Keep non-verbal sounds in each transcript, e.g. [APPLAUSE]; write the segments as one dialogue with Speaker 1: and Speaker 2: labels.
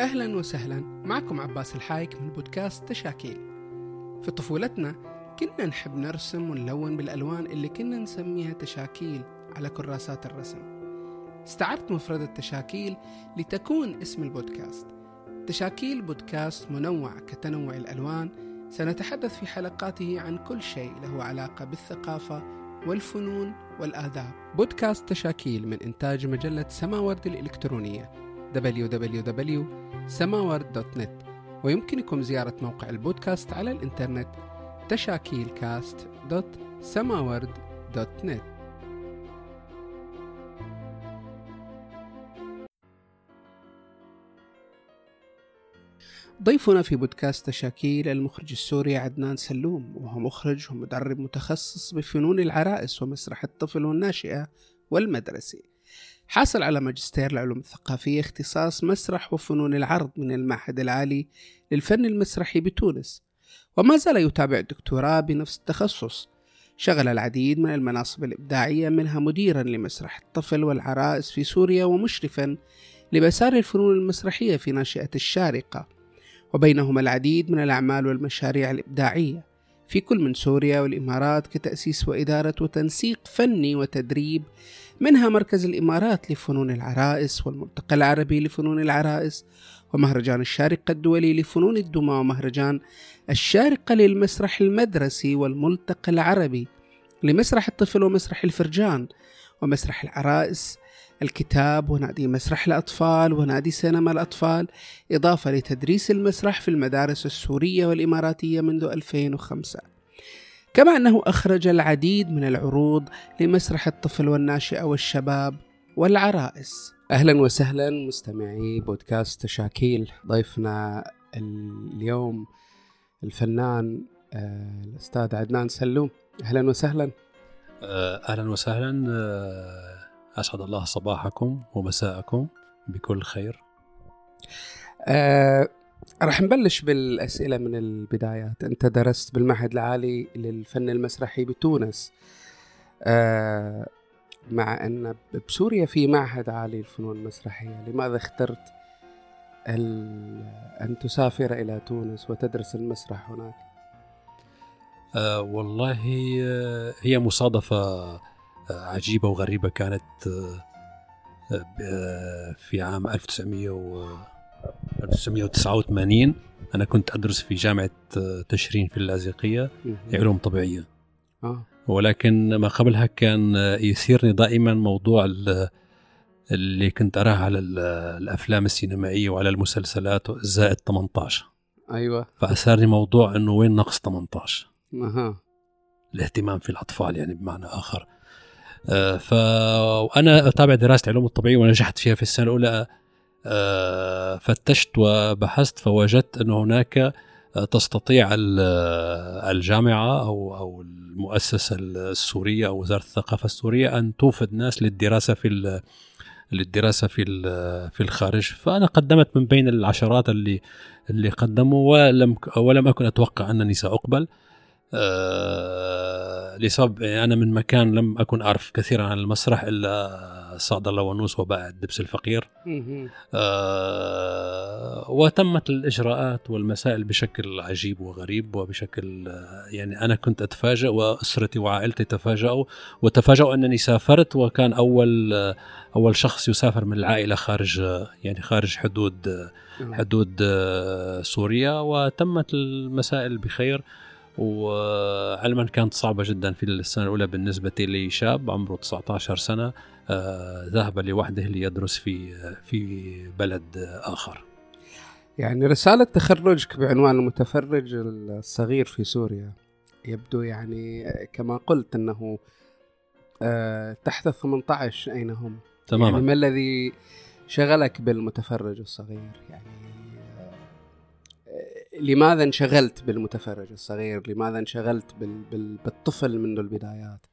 Speaker 1: أهلا وسهلا. معكم عباس الحايك من بودكاست تشاكيل. في طفولتنا كنا نحب نرسم ونلون بالألوان اللي كنا نسميها تشاكيل على كراسات الرسم. استعرت مفردة تشاكيل لتكون اسم البودكاست. تشاكيل بودكاست منوع كتنوع الألوان. سنتحدث في حلقاته عن كل شيء له علاقة بالثقافة والفنون والآداب. بودكاست تشاكيل من إنتاج مجلة سماورد الإلكترونية www.samaward.net ويمكنكم زيارة موقع البودكاست على الإنترنت تشاكيلكاست.samaward.net ضيفنا في بودكاست تشاكيل المخرج السوري عدنان سلوم وهو مخرج ومدرب متخصص بفنون العرائس ومسرح الطفل والناشئة والمدرسي حاصل على ماجستير العلوم الثقافية اختصاص مسرح وفنون العرض من المعهد العالي للفن المسرحي بتونس وما زال يتابع الدكتوراه بنفس التخصص. شغل العديد من المناصب الإبداعية منها مديرا لمسرح الطفل والعرائس في سوريا ومشرفا لمسار الفنون المسرحية في ناشئة الشارقة وبينهما العديد من الأعمال والمشاريع الإبداعية. في كل من سوريا والإمارات كتأسيس وإدارة وتنسيق فني وتدريب منها مركز الإمارات لفنون العرائس والملتقى العربي لفنون العرائس ومهرجان الشارقة الدولي لفنون الدمى ومهرجان الشارقة للمسرح المدرسي والملتقى العربي لمسرح الطفل ومسرح الفرجان ومسرح العرائس الكتاب ونادي مسرح الأطفال ونادي سينما الأطفال إضافة لتدريس المسرح في المدارس السورية والإماراتية منذ 2005 كما أنه أخرج العديد من العروض لمسرح الطفل والناشئة والشباب والعرائس. أهلا وسهلا مستمعي بودكاست تشاكيل ضيفنا اليوم الفنان آه، الأستاذ عدنان سلوم. أهلا وسهلا.
Speaker 2: آه، أهلا وسهلا. آه، أسعد الله صباحكم ومساءكم بكل خير.
Speaker 1: آه راح نبلش بالأسئلة من البدايات. أنت درست بالمعهد العالي للفن المسرحي بتونس. آه مع أن بسوريا في معهد عالي للفنون المسرحية لماذا اخترت أن تسافر إلى تونس وتدرس المسرح هناك؟
Speaker 2: آه والله آه، هي مصادفة آه، عجيبة وغريبة. كانت آه، في عام 1900 و 1989 أنا كنت أدرس في جامعة آه، تشرين في اللاذقية علوم طبيعية.
Speaker 1: آه.
Speaker 2: ولكن ما قبلها كان يثيرني دائما موضوع ال- اللي كنت أراه على ال- الأفلام السينمائية وعلى المسلسلات زائد 18
Speaker 1: أيوة.
Speaker 2: فأثارني موضوع أنه وين نقص 18
Speaker 1: أها.
Speaker 2: الاهتمام في الأطفال يعني بمعنى آخر. آه، ف وأنا أتابع دراسة علوم الطبيعية ونجحت فيها في السنة الأولى. فتشت وبحثت فوجدت أن هناك آه، تستطيع آه، الجامعة أو أو المؤسسة السورية أو وزارة الثقافة السورية أن توفد ناس للدراسة في للدراسة في في الخارج. فأنا قدمت من بين العشرات اللي اللي قدموا ولم ولم أكن أتوقع أنني سأقبل. آه، لسبب أنا من مكان لم أكن أعرف كثيرا عن المسرح إلا صعد الله ونوس وبائع الدبس الفقير. آه، وتمت الإجراءات والمسائل بشكل عجيب وغريب وبشكل آه، يعني أنا كنت أتفاجأ وأسرتي وعائلتي تفاجأوا وتفاجأوا أنني سافرت وكان أول آه، أول شخص يسافر من العائلة خارج آه، يعني خارج حدود آه. حدود سوريا وتمت المسائل بخير وعلما كانت صعبة جدا في السنة الأولى بالنسبة لي شاب عمره 19 سنة ذهب لوحده ليدرس في في بلد آخر
Speaker 1: يعني رسالة تخرجك بعنوان المتفرج الصغير في سوريا يبدو يعني كما قلت أنه آه، تحت 18 أين هم؟ يعني
Speaker 2: تماما
Speaker 1: ما الذي شغلك بالمتفرج الصغير؟ يعني آه، لماذا انشغلت بالمتفرج الصغير؟ لماذا انشغلت بال... بال... بالطفل منذ البدايات؟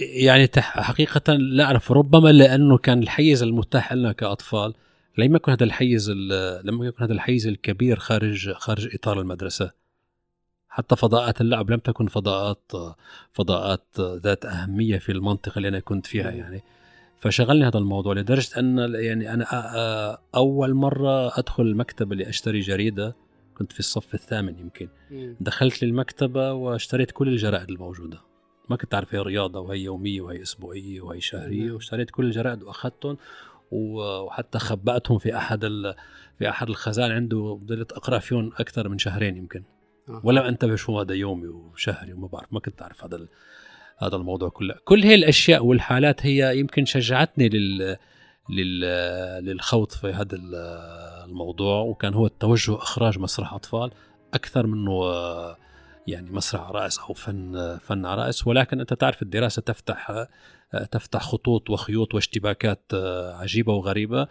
Speaker 2: يعني حقيقة لا أعرف ربما لأنه كان الحيز المتاح لنا كأطفال لم يكن هذا الحيز ال- لم يكن هذا الحيز الكبير خارج خارج إطار المدرسة. حتى فضاءات اللعب لم تكن فضاءات فضاءات ذات أهمية في المنطقة اللي أنا كنت فيها يعني. فشغلني هذا الموضوع لدرجة أن يعني أنا أول مرة أدخل المكتبة لأشتري جريدة كنت في الصف الثامن يمكن. دخلت للمكتبة واشتريت كل الجرائد الموجودة. ما كنت أعرف هي رياضة وهي يومية وهي أسبوعية وهي شهرية واشتريت كل الجرائد وأخذتهم وحتى خبأتهم في أحد في أحد الخزان عنده بديت أقرأ فيهم أكثر من شهرين يمكن. آه. ولا أنتبه شو هذا يومي وشهري وما بعرف ما كنت أعرف هذا هذا الموضوع كله. كل هي الأشياء والحالات هي يمكن شجعتني لل لل للخوض في هذا الموضوع وكان هو التوجه اخراج مسرح أطفال أكثر منه يعني مسرح عرائس أو فن فن عرائس ولكن أنت تعرف الدراسة تفتح تفتح خطوط وخيوط واشتباكات عجيبة وغريبة.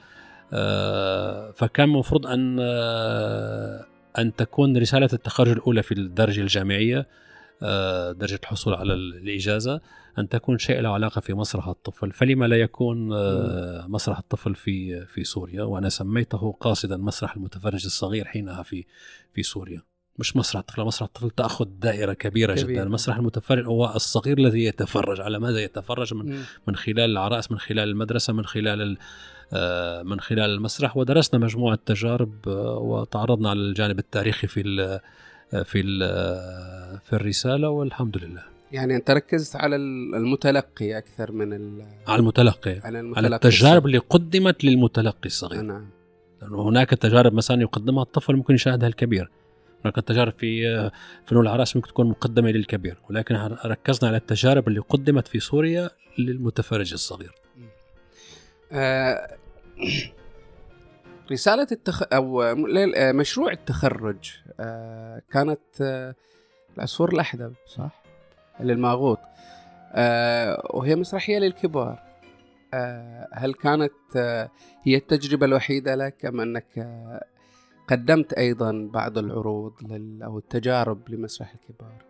Speaker 2: فكان المفروض أن أن تكون رسالة التخرج الأولى في الدرجة الجامعية آه، درجة الحصول على الإجازة أن تكون شيء له علاقة في مسرح الطفل. فلما لا يكون آه، مسرح الطفل في في سوريا وأنا سميته قاصدا مسرح المتفرج الصغير حينها في في سوريا. مش مسرح الطفل مسرح الطفل تأخذ دائرة كبيرة كبير. جدا مسرح المتفرج هو الصغير الذي يتفرج. على ماذا يتفرج؟ من, من خلال العرائس من خلال المدرسة من خلال آه، من خلال المسرح. ودرسنا مجموعة تجارب وتعرضنا على الجانب التاريخي في في في الرسالة والحمد لله.
Speaker 1: يعني أنت ركزت على المتلقي أكثر من
Speaker 2: على المتلقي. على, المتلقي على التجارب اللي قدمت للمتلقي الصغير. نعم. هناك تجارب مثلا يقدمها الطفل ممكن يشاهدها الكبير. هناك تجارب في فنون العراس ممكن تكون مقدمة للكبير ولكن ركزنا على التجارب اللي قدمت في سوريا للمتفرج الصغير
Speaker 1: آه [COUGHS] رسالة التخ... أو مشروع التخرج آه، كانت آه، العصفور الأحدب صح؟ للماغوط آه، وهي مسرحية للكبار هل كانت هي التجربة الوحيدة لك أم أنك قدمت أيضا بعض العروض لل... أو التجارب لمسرح الكبار؟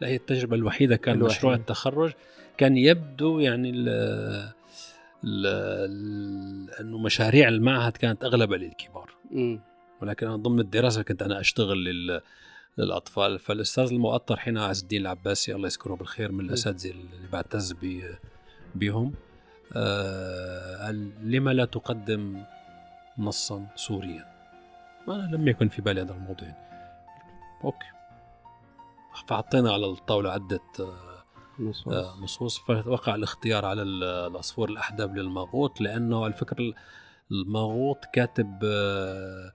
Speaker 2: لا هي التجربة الوحيدة كان الوحيد. مشروع التخرج كان يبدو يعني أنه مشاريع المعهد كانت اغلبها للكبار م. ولكن أنا ضمن الدراسة كنت أنا أشتغل لل للأطفال فالأستاذ المؤطر حين عز الدين العباسي الله يذكره بالخير من الأساتذة اللي بعتز بهم آه لما لا تقدم نصا سوريا أنا لم يكن في بالي هذا الموضوع. أوكي. فحطينا على الطاولة عدة آه نصوص, آه، نصوص. فوقع الاختيار على العصفور الأحدب للماغوط لأنه الفكر الماغوط كاتب آه،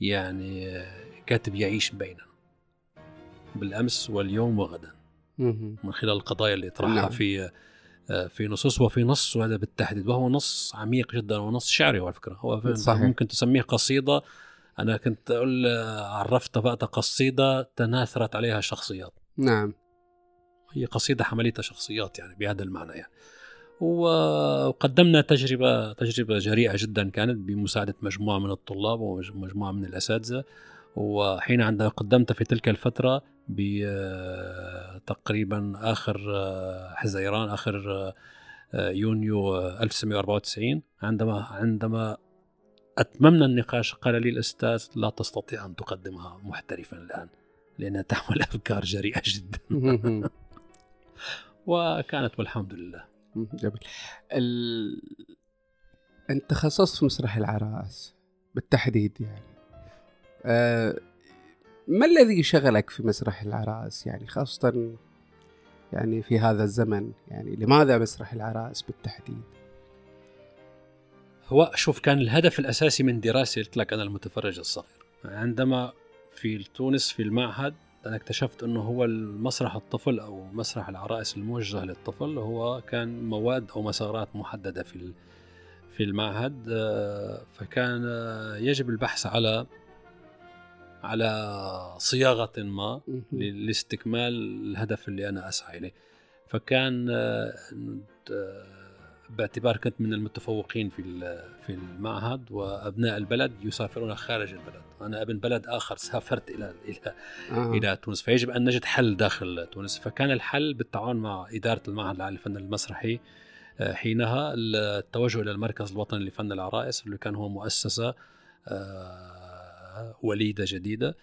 Speaker 2: يعني كاتب يعيش بيننا. بالأمس واليوم وغدا. من خلال القضايا اللي يطرحها نعم. في في نصوص وفي نص وهذا بالتحديد. وهو نص عميق جدا ونص شعري على فكرة. هو صحيح. ممكن تسميه قصيدة أنا كنت أقول عرفت بقى قصيده تناثرت عليها شخصيات.
Speaker 1: نعم.
Speaker 2: هي قصيدة حملتها شخصيات يعني بهذا المعنى يعني. وقدمنا تجربة تجربة جريئة جدا كانت بمساعدة مجموعة من الطلاب ومجموعة من الأساتذة. وحين عندما قدمت في تلك الفترة بتقريبا آخر حزيران آخر يونيو 1994 عندما عندما أتممنا النقاش قال لي الأستاذ لا تستطيع أن تقدمها محترفا الآن لأنها تحمل [LAUGHS] أفكار جريئة جدا. [LAUGHS] وكانت والحمد لله.
Speaker 1: جميل. ال... أنت تخصصت في مسرح العراس بالتحديد يعني. أه... ما الذي شغلك في مسرح العراس يعني خاصة يعني في هذا الزمن؟ يعني لماذا مسرح العراس بالتحديد؟
Speaker 2: هو شوف كان الهدف الأساسي من دراستي قلت لك أنا المتفرج الصغير. عندما في تونس في المعهد أنا اكتشفت إنه هو المسرح الطفل أو مسرح العرائس الموجه للطفل. هو كان مواد أو مسارات محددة في في المعهد آه، فكان يجب البحث على على صياغة ما لاستكمال الهدف اللي أنا أسعى إليه. فكان آه، باعتبار كنت من المتفوقين في في المعهد وأبناء البلد يسافرون خارج البلد، أنا أبن بلد آخر سافرت إلى إلى آه. إلى تونس. فيجب أن نجد حل داخل تونس، فكان الحل بالتعاون مع إدارة المعهد العالي للفن المسرحي آه، حينها التوجه إلى المركز الوطني لفن العرائس اللي كان هو مؤسسة آه، وليدة جديدة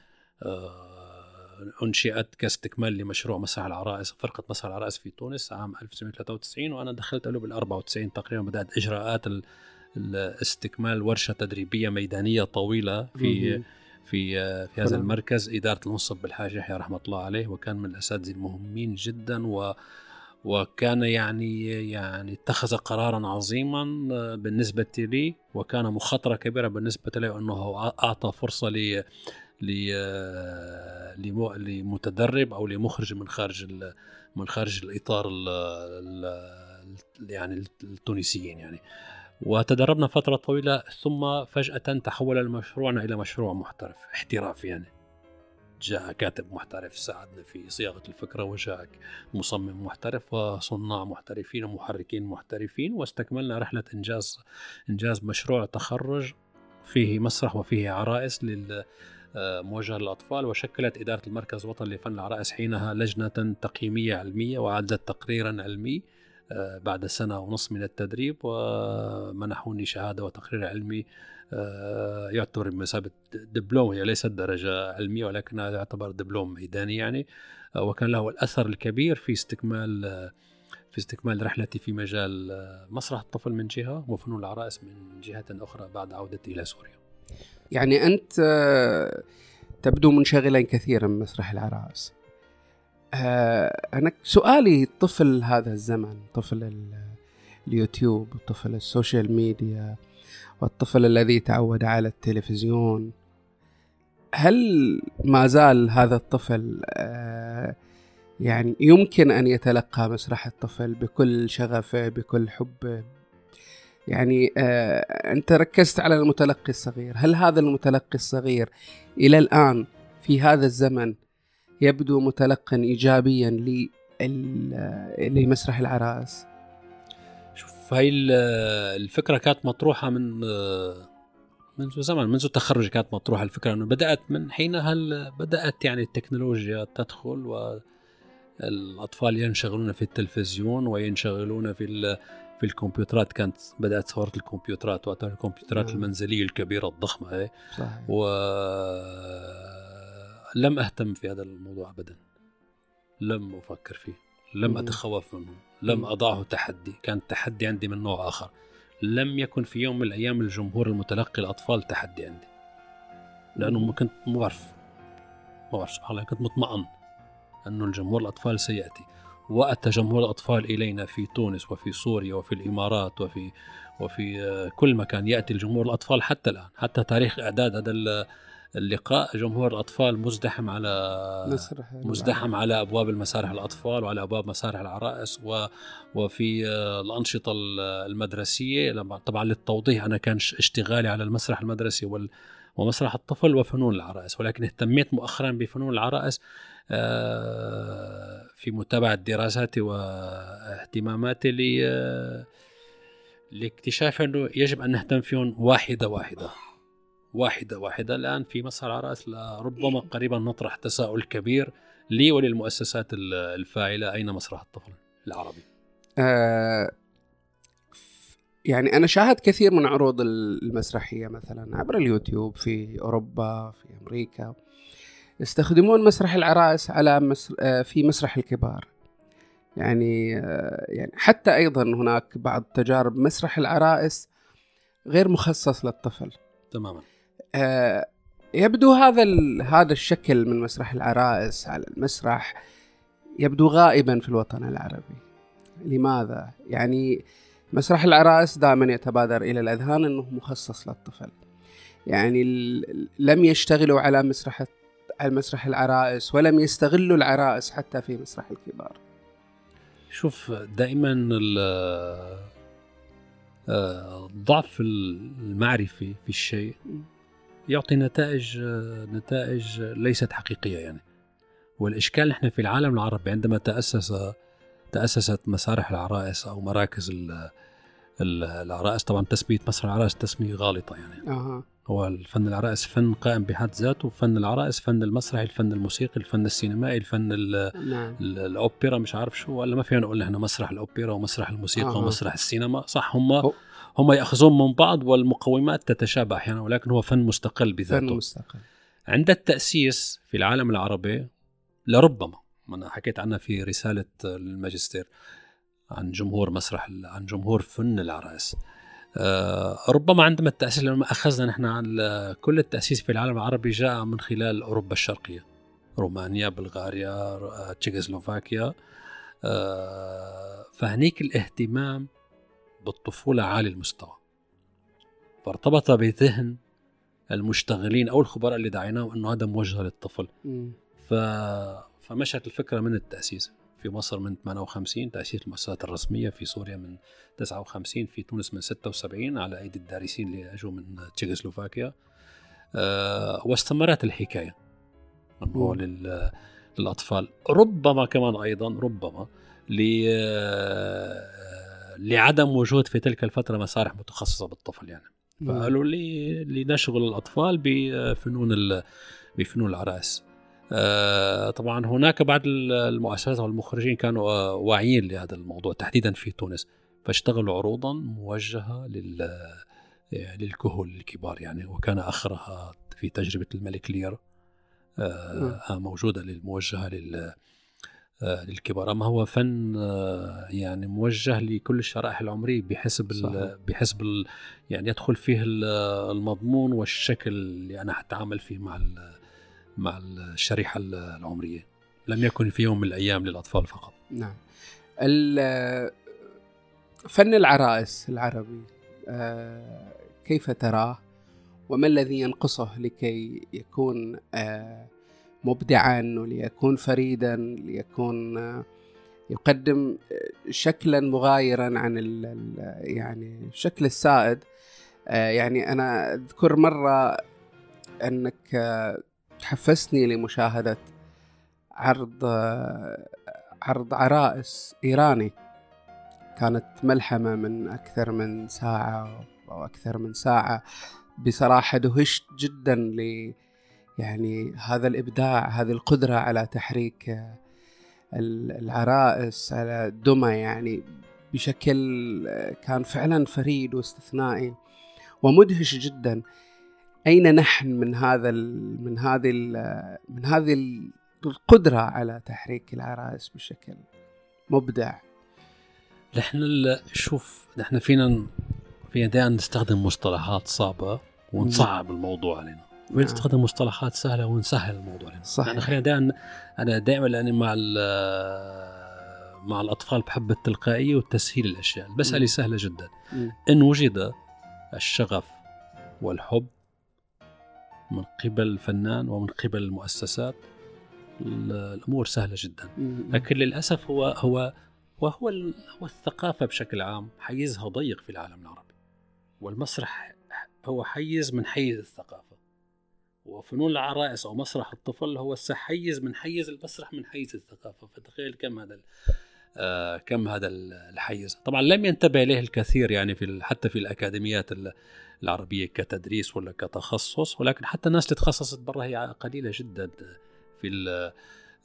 Speaker 2: آه، أنشئت كاستكمال لمشروع مسرح العرائس فرقة مسرح العرائس في تونس عام 1993 وأنا دخلت له بال 94 تقريبا بدأت إجراءات استكمال ورشة تدريبية ميدانية طويلة في في في هذا المركز إدارة المنصب بالحاج يحيى رحمة الله عليه وكان من الأساتذة المهمين جدا و وكان يعني يعني اتخذ قرارا عظيما بالنسبة لي وكان مخاطرة كبيرة بالنسبة لي أنه أعطى فرصة لمتدرب أو لمخرج من خارج من خارج الإطار ال ال يعني التونسيين يعني. وتدربنا فترة طويلة ثم فجأة تحول المشروعنا إلى مشروع محترف احترافي يعني. جاء كاتب محترف ساعدنا في صياغة الفكرة وجاء مصمم محترف وصناع محترفين ومحركين محترفين واستكملنا رحلة إنجاز إنجاز مشروع تخرج فيه مسرح وفيه عرائس لل موجهة للأطفال وشكلت إدارة المركز الوطني لفن العرائس حينها لجنة تقييمية علمية وعدت تقريرا علمي آه، بعد سنة ونصف من التدريب ومنحوني شهادة وتقرير علمي آه، يعتبر بمثابة دبلوم هي ليست درجة علمية ولكنها يعتبر دبلوم ميداني يعني. آه، وكان له الأثر الكبير في استكمال في استكمال رحلتي في مجال مسرح الطفل من جهة وفنون العرائس من جهة أخرى بعد عودتي إلى سوريا.
Speaker 1: يعني أنت تبدو منشغلا كثيرا بمسرح العرائس آه، أنا سؤالي طفل هذا الزمن طفل اليوتيوب طفل ال social media والطفل الذي تعود على التلفزيون هل ما زال هذا الطفل آه، يعني يمكن أن يتلقى مسرح الطفل بكل شغفه بكل حبه؟ يعني آه، أنت ركزت على المتلقي الصغير. هل هذا المتلقي الصغير إلى الآن في هذا الزمن يبدو متلقا ايجابيا لمسرح العرائس
Speaker 2: شوف هاي الفكرة كانت مطروحة من منذ زمن منذ التخرج كانت مطروحة الفكرة. إنه بدأت من حينها بدأت يعني التكنولوجيا تدخل والاطفال ينشغلون في التلفزيون وينشغلون في في الكمبيوترات كانت بدأت ثوره الكمبيوترات وقتها الكمبيوترات نعم. المنزلية الكبيرة الضخمة هي صحيح. و لم أهتم في هذا الموضوع أبدا. لم أفكر فيه لم أتخوف منه لم أضعه تحدي. كان تحدي عندي من نوع آخر. لم يكن في يوم من الأيام الجمهور المتلقي الأطفال تحدي عندي. لأنه ما كنت ما بعرف ما بعرف سبحان الله كنت مطمئن أنه الجمهور الأطفال سيأتي. وأتى جمهور الأطفال إلينا في تونس وفي سوريا وفي الإمارات وفي وفي كل مكان يأتي الجمهور الأطفال حتى الآن حتى تاريخ إعداد هذا اللقاء. جمهور الأطفال مزدحم على مزدحم على أبواب المسارح الأطفال وعلى أبواب مسارح العرائس و وفي الأنشطة المدرسية. طبعا للتوضيح أنا كان اشتغالي على المسرح المدرسي وال ومسرح الطفل وفنون العرائس ولكن اهتميت مؤخرا بفنون العرائس آه، في متابعة دراساتي واهتماماتي لاكتشاف أنه يجب أن نهتم فيهم واحدة واحدة واحدة واحدة. الآن في مسار الرأس ربما قريبا نطرح تساؤل كبير لي وللمؤسسات الفاعلة أين مسرح الطفل العربي؟ آه
Speaker 1: يعني أنا شاهدت كثير من عروض المسرحية مثلا عبر اليوتيوب في أوروبا في أمريكا. يستخدمون مسرح العرائس على مسر آه في مسرح الكبار. يعني آه يعني حتى أيضا هناك بعض تجارب مسرح العرائس غير مخصص للطفل.
Speaker 2: تماما.
Speaker 1: آه، يبدو هذا هذا الشكل من مسرح العرائس على المسرح يبدو غائبا في الوطن العربي. لماذا؟ يعني مسرح العرائس دائما يتبادر إلى الأذهان إنه مخصص للطفل. يعني لم يشتغلوا على مسرح على مسرح العرائس ولم يستغلوا العرائس حتى في مسرح الكبار.
Speaker 2: شوف دائما آه، ضعف المعرفي في الشيء يعطي نتائج نتائج ليست حقيقية يعني. والإشكال نحن في العالم العربي عندما تأسس تأسست مسارح العرائس أو مراكز العرائس طبعا تسمية مسرح العرائس تسمية غالطة يعني أه. هو الفن العرائس فن قائم بحد ذاته فن العرائس فن المسرحي الفن الموسيقي الفن السينمائي الفن نعم. الأوبرا مش عارف شو ولا ما فينا نقول نحن مسرح الأوبرا ومسرح الموسيقى أه. ومسرح السينما صح هم هم يأخذون من بعض والمقومات تتشابه أحيانا ولكن هو فن مستقل بذاته
Speaker 1: فن مستقل
Speaker 2: عند التأسيس في العالم العربي لربما أنا حكيت عنها في رسالة الماجستير عن جمهور مسرح عن جمهور فن العرايس آه، ربما عندما التأسيس لما أخذنا نحن كل التأسيس في العالم العربي جاء من خلال أوروبا الشرقية رومانيا بلغاريا تشيكوسلوفاكيا. آه، فهنيك الاهتمام بالطفولة عالي المستوى. فارتبط بذهن المشتغلين أو الخبراء اللي دعيناهم أنه هذا موجه للطفل. ف... فمشت الفكرة من التأسيس. في مصر من 58 تأسيس المؤسسات الرسمية في سوريا من 59 في تونس من 76 على أيدي الدارسين اللي أجوا من تشيكوسلوفاكيا. أه واستمرت الحكاية. لل... للأطفال. ربما كمان أيضا ربما ل... لعدم وجود في تلك الفترة مسارح متخصصة بالطفل يعني. فقالوا لي لنشغل الأطفال بفنون بفنون العراس. آه، طبعا هناك بعض المؤسسات والمخرجين كانوا آه، واعيين لهذا الموضوع تحديدا في تونس فاشتغلوا عروضا موجهة لل للكهول الكبار يعني وكان أخرها في تجربة الملك لير آه موجودة للموجهة لل آه للكبار. أما هو فن آه يعني موجه لكل الشرائح العمرية بحسب بحسب يعني يدخل فيه المضمون والشكل اللي أنا حتعامل فيه مع مع الشريحة العمرية. لم يكن في يوم من الأيام للأطفال فقط.
Speaker 1: نعم. فن العرائس العربي آه، كيف تراه؟ وما الذي ينقصه لكي يكون آه، مبدعا وليكون فريدا ليكون آه، يقدم شكلا مغايرا عن يعني الشكل السائد؟ يعني أنا أذكر مرة أنك حفزتني لمشاهدة عرض عرض عرائس إيراني. كانت ملحمة من أكثر من ساعة أو أكثر من ساعة. بصراحة دهشت جدا ل يعني هذا الإبداع هذه القدرة على تحريك العرائس على الدمى يعني بشكل كان فعلا فريد واستثنائي. ومدهش جدا. أين نحن من هذا من هذه من هذه القدرة على تحريك العرائس بشكل مبدع؟
Speaker 2: نحن شوف نحن فينا فينا دائما نستخدم مصطلحات صعبة ونصعب الموضوع علينا. ونستخدم نعم. مصطلحات سهلة ونسهل الموضوع علينا. صح يعني خلينا دائما أنا دائما لأني مع مع الأطفال بحب التلقائيه وتسهيل الأشياء المساله سهلة جدا. إن وجد الشغف والحب من قبل الفنان ومن قبل المؤسسات. الأمور سهلة جدا. لكن للأسف هو هو وهو هو الثقافة بشكل عام حيزها ضيق في العالم العربي. والمسرح هو حيز من حيز الثقافة. وفنون العرائس أو مسرح الطفل هو حيز من حيز المسرح من حيز الثقافة. فتخيل كم هذا آه كم هذا الحيز. طبعا لم ينتبه إليه الكثير يعني في حتى في الأكاديميات العربية كتدريس ولا كتخصص ولكن حتى الناس اللي تخصصت برا هي قليلة جدا في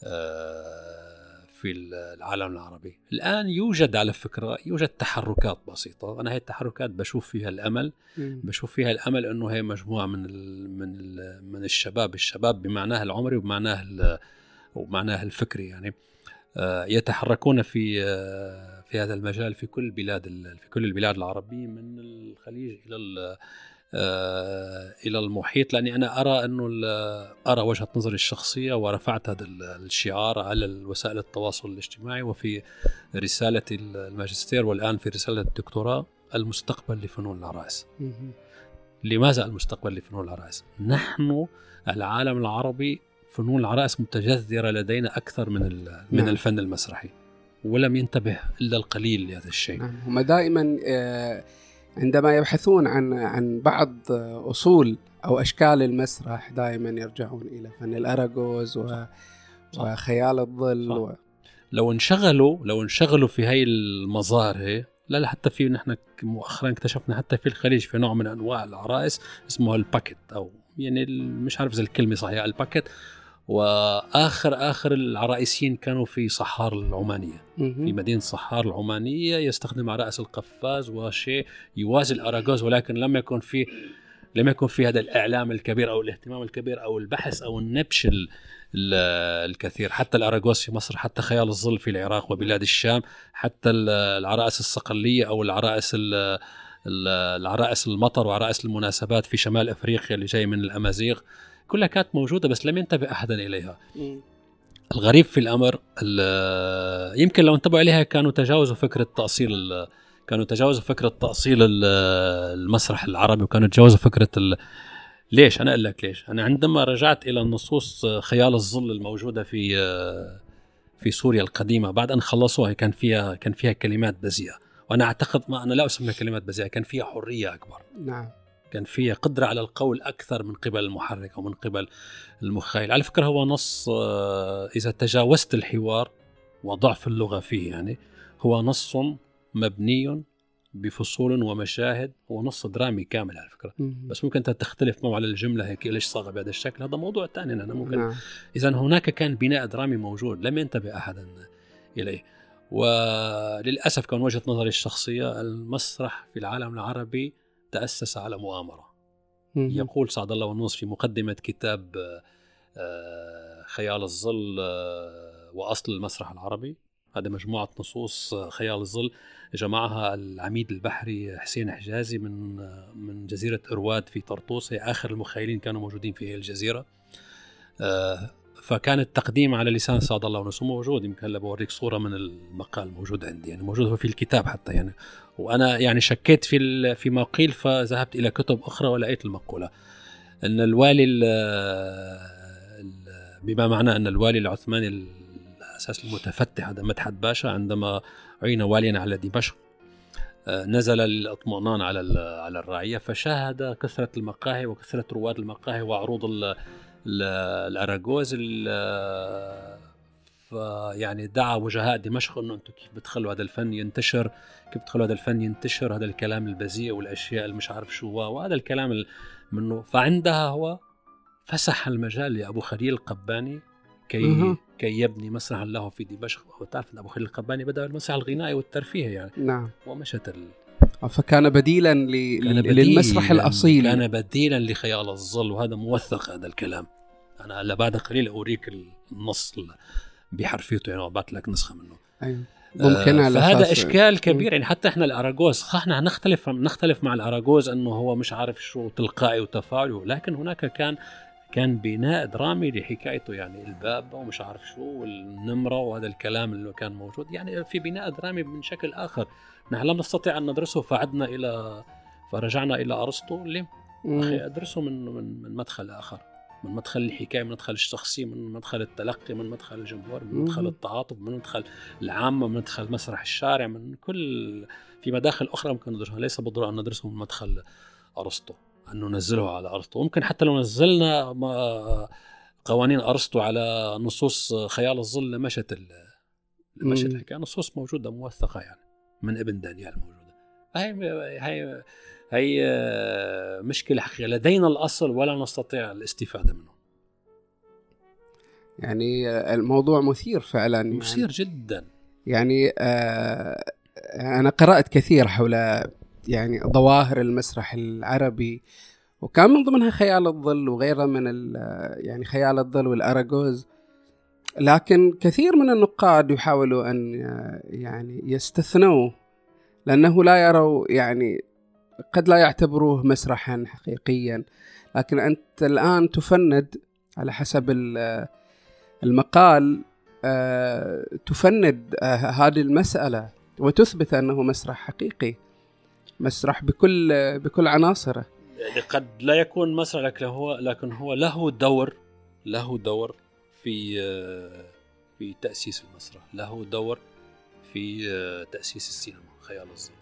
Speaker 2: آه، في العالم العربي. الآن يوجد على فكرة يوجد تحركات بسيطة. أنا هي التحركات بشوف فيها الأمل. بشوف فيها الأمل أنه هي مجموعة من ال من ال من الشباب. الشباب بمعناه العمري وبمعناه ومعناه الفكري يعني. آه، يتحركون في آه، في هذا المجال في كل بلاد في كل البلاد العربية من الخليج إلى آه، إلى المحيط لأني أنا أرى إنه أرى وجهة نظري الشخصية ورفعت هذا الشعار على وسائل التواصل الاجتماعي وفي رسالة الماجستير والآن في رسالة الدكتوراه المستقبل لفنون العرائس. لماذا المستقبل لفنون العرائس؟ نحن العالم العربي فنون العرائس متجذرة لدينا أكثر من من نعم. الفن المسرحي. ولم ينتبه إلا القليل لهذا الشيء.
Speaker 1: نعم، هم دائما آه، عندما يبحثون عن عن بعض أصول أو أشكال المسرح دائما يرجعون إلى فن الاراجوز وخيال الظل و...
Speaker 2: لو انشغلوا لو انشغلوا في هاي المظاهر هي لا لا حتى في نحن مؤخرا اكتشفنا حتى في الخليج في نوع من أنواع العرائس اسمه الباكيت أو يعني مش عارف إذا الكلمة صحيحة الباكيت. وآخر آخر العرائسيين كانوا في صحار العمانية. في مدينة صحار العمانية يستخدم عرائس القفاز وشيء يوازي الاراجوز ولكن لم يكن في لم يكن في هذا الإعلام الكبير أو الاهتمام الكبير أو البحث أو النبش ال ال الكثير. حتى الأراغوز في مصر حتى خيال الظل في العراق وبلاد الشام حتى العرائس الصقلية أو العرائس العرائس المطر وعرائس المناسبات في شمال إفريقيا اللي جاي من الأمازيغ. كلها كانت موجودة بس لم ينتبه أحدا إليها. الغريب في الأمر يمكن لو انتبهوا عليها كانوا تجاوزوا فكرة تأصيل كانوا تجاوزوا فكرة تأصيل المسرح العربي وكانوا تجاوزوا فكرة ليش؟ أنا أقول لك ليش. أنا عندما رجعت إلى النصوص خيال الظل الموجودة في في سوريا القديمة بعد أن خلصوها كان فيها كان فيها كلمات بذيئه وأنا أعتقد ما أنا لا أسميها كلمات بذيئه كان فيها حرية أكبر.
Speaker 1: نعم.
Speaker 2: كان فيها قدرة على القول أكثر من قبل المحرك أو من قبل المخيل. على فكرة هو نص آه، إذا تجاوزت الحوار وضعف اللغة فيه يعني هو نص مبني بفصول ومشاهد هو نص درامي كامل على فكرة. بس ممكن أنت تختلف معه على الجملة هيك ليش صاغه بهذا الشكل؟ هذا موضوع ثاني أنا ممكن نعم. إذا هناك كان بناء درامي موجود لم ينتبه احد إليه. وللأسف كان وجهة نظري الشخصية المسرح في العالم العربي تأسس على مؤامرة. يقول سعد الله ونوس في مقدمة كتاب آه، خيال الظل آه، وأصل المسرح العربي. هذا مجموعة نصوص آه، خيال الظل. جمعها العميد البحري حسين حجازي من من جزيرة إرواد في طرطوس هي آخر المخيلين كانوا موجودين في هي الجزيرة. فكان التقديم على لسان سعد الله ونسو موجود. يمكن هلا بوريك صورة من المقال موجود عندي. يعني موجود في الكتاب حتى يعني. وأنا يعني شكيت في فيما قيل فذهبت إلى كتب أخرى ولقيت المقولة. أن الوالي بما معناه أن الوالي العثماني الأساس المتفتح هذا مدحت باشا عندما عين واليا على دمشق آه، نزل للاطمئنان على على الرعية فشاهد كثرة المقاهي وكثرة رواد المقاهي وعروض الاراجوز فيعني دعا وجهاء دمشق إنه أنتم كيف بتخلوا هذا الفن ينتشر كيف بتخلوا هذا الفن ينتشر هذا الكلام البذيء والأشياء اللي مش عارف شو وهذا الكلام منه. فعندها هو فسح المجال لأبو خليل القباني كي كي يبني مسرحا له في دمشق. وتعرف إن أبو خليل القباني بدأ المسرح الغنائي والترفيهي يعني.
Speaker 1: نعم.
Speaker 2: ومشت ال...
Speaker 1: فكان بديلا ل... كان بديل للمسرح الأصيل.
Speaker 2: كان بديلا لخيال الظل. وهذا موثق هذا الكلام. أنا هلا بعد قليل أوريك النص بحرفيته يعني بعت لك نسخة منه.
Speaker 1: أيوه. ممكن على
Speaker 2: فهذا إشكال كبير يعني حتى إحنا الاراجوز صح إحنا نختلف نختلف مع الاراجوز إنه هو مش عارف شو تلقائي وتفاعله لكن هناك كان كان بناء درامي لحكايته يعني الباب ومش عارف شو والنمرة وهذا الكلام اللي كان موجود. يعني في بناء درامي من شكل آخر. نحن لم نستطيع أن ندرسه فعدنا إلى فرجعنا إلى أرسطو اللي أخي أدرسه من من من مدخل آخر. من مدخل الحكاية من مدخل الشخصية من مدخل التلقي من مدخل الجمهور من مدخل التعاطف من مدخل العامة من مدخل مسرح الشارع من كل في مداخل أخرى ممكن ندرسها. ليس بالضرورة أن ندرسه من مدخل أرسطو أن ننزله على أرسطو. ممكن حتى لو نزلنا قوانين أرسطو على نصوص خيال الظل لمشت لمشت الحكاية. نصوص موجودة موثقة يعني من ابن دانيال موجودة. هاي هاي هي مشكلة حقيقية. لدينا الأصل ولا نستطيع الاستفادة منه.
Speaker 1: يعني آه، الموضوع مثير فعلا
Speaker 2: مثير يعني جدا.
Speaker 1: يعني آه أنا قرأت كثير حول يعني ظواهر المسرح العربي وكان من ضمنها خيال الظل وغيرها من يعني خيال الظل والأراجوز لكن كثير من النقاد يحاولوا أن آه، يعني يستثنوه لأنه لا يروا يعني قد لا يعتبروه مسرحا حقيقيا لكن أنت الآن تفند على حسب المقال آه، تفند آه، هذه المسألة وتثبت أنه مسرح حقيقي مسرح بكل بكل عناصره.
Speaker 2: يعني قد لا يكون مسرح لكن هو لكن هو له دور له دور في آه، في تأسيس المسرح له دور في تأسيس السينما خيال الظل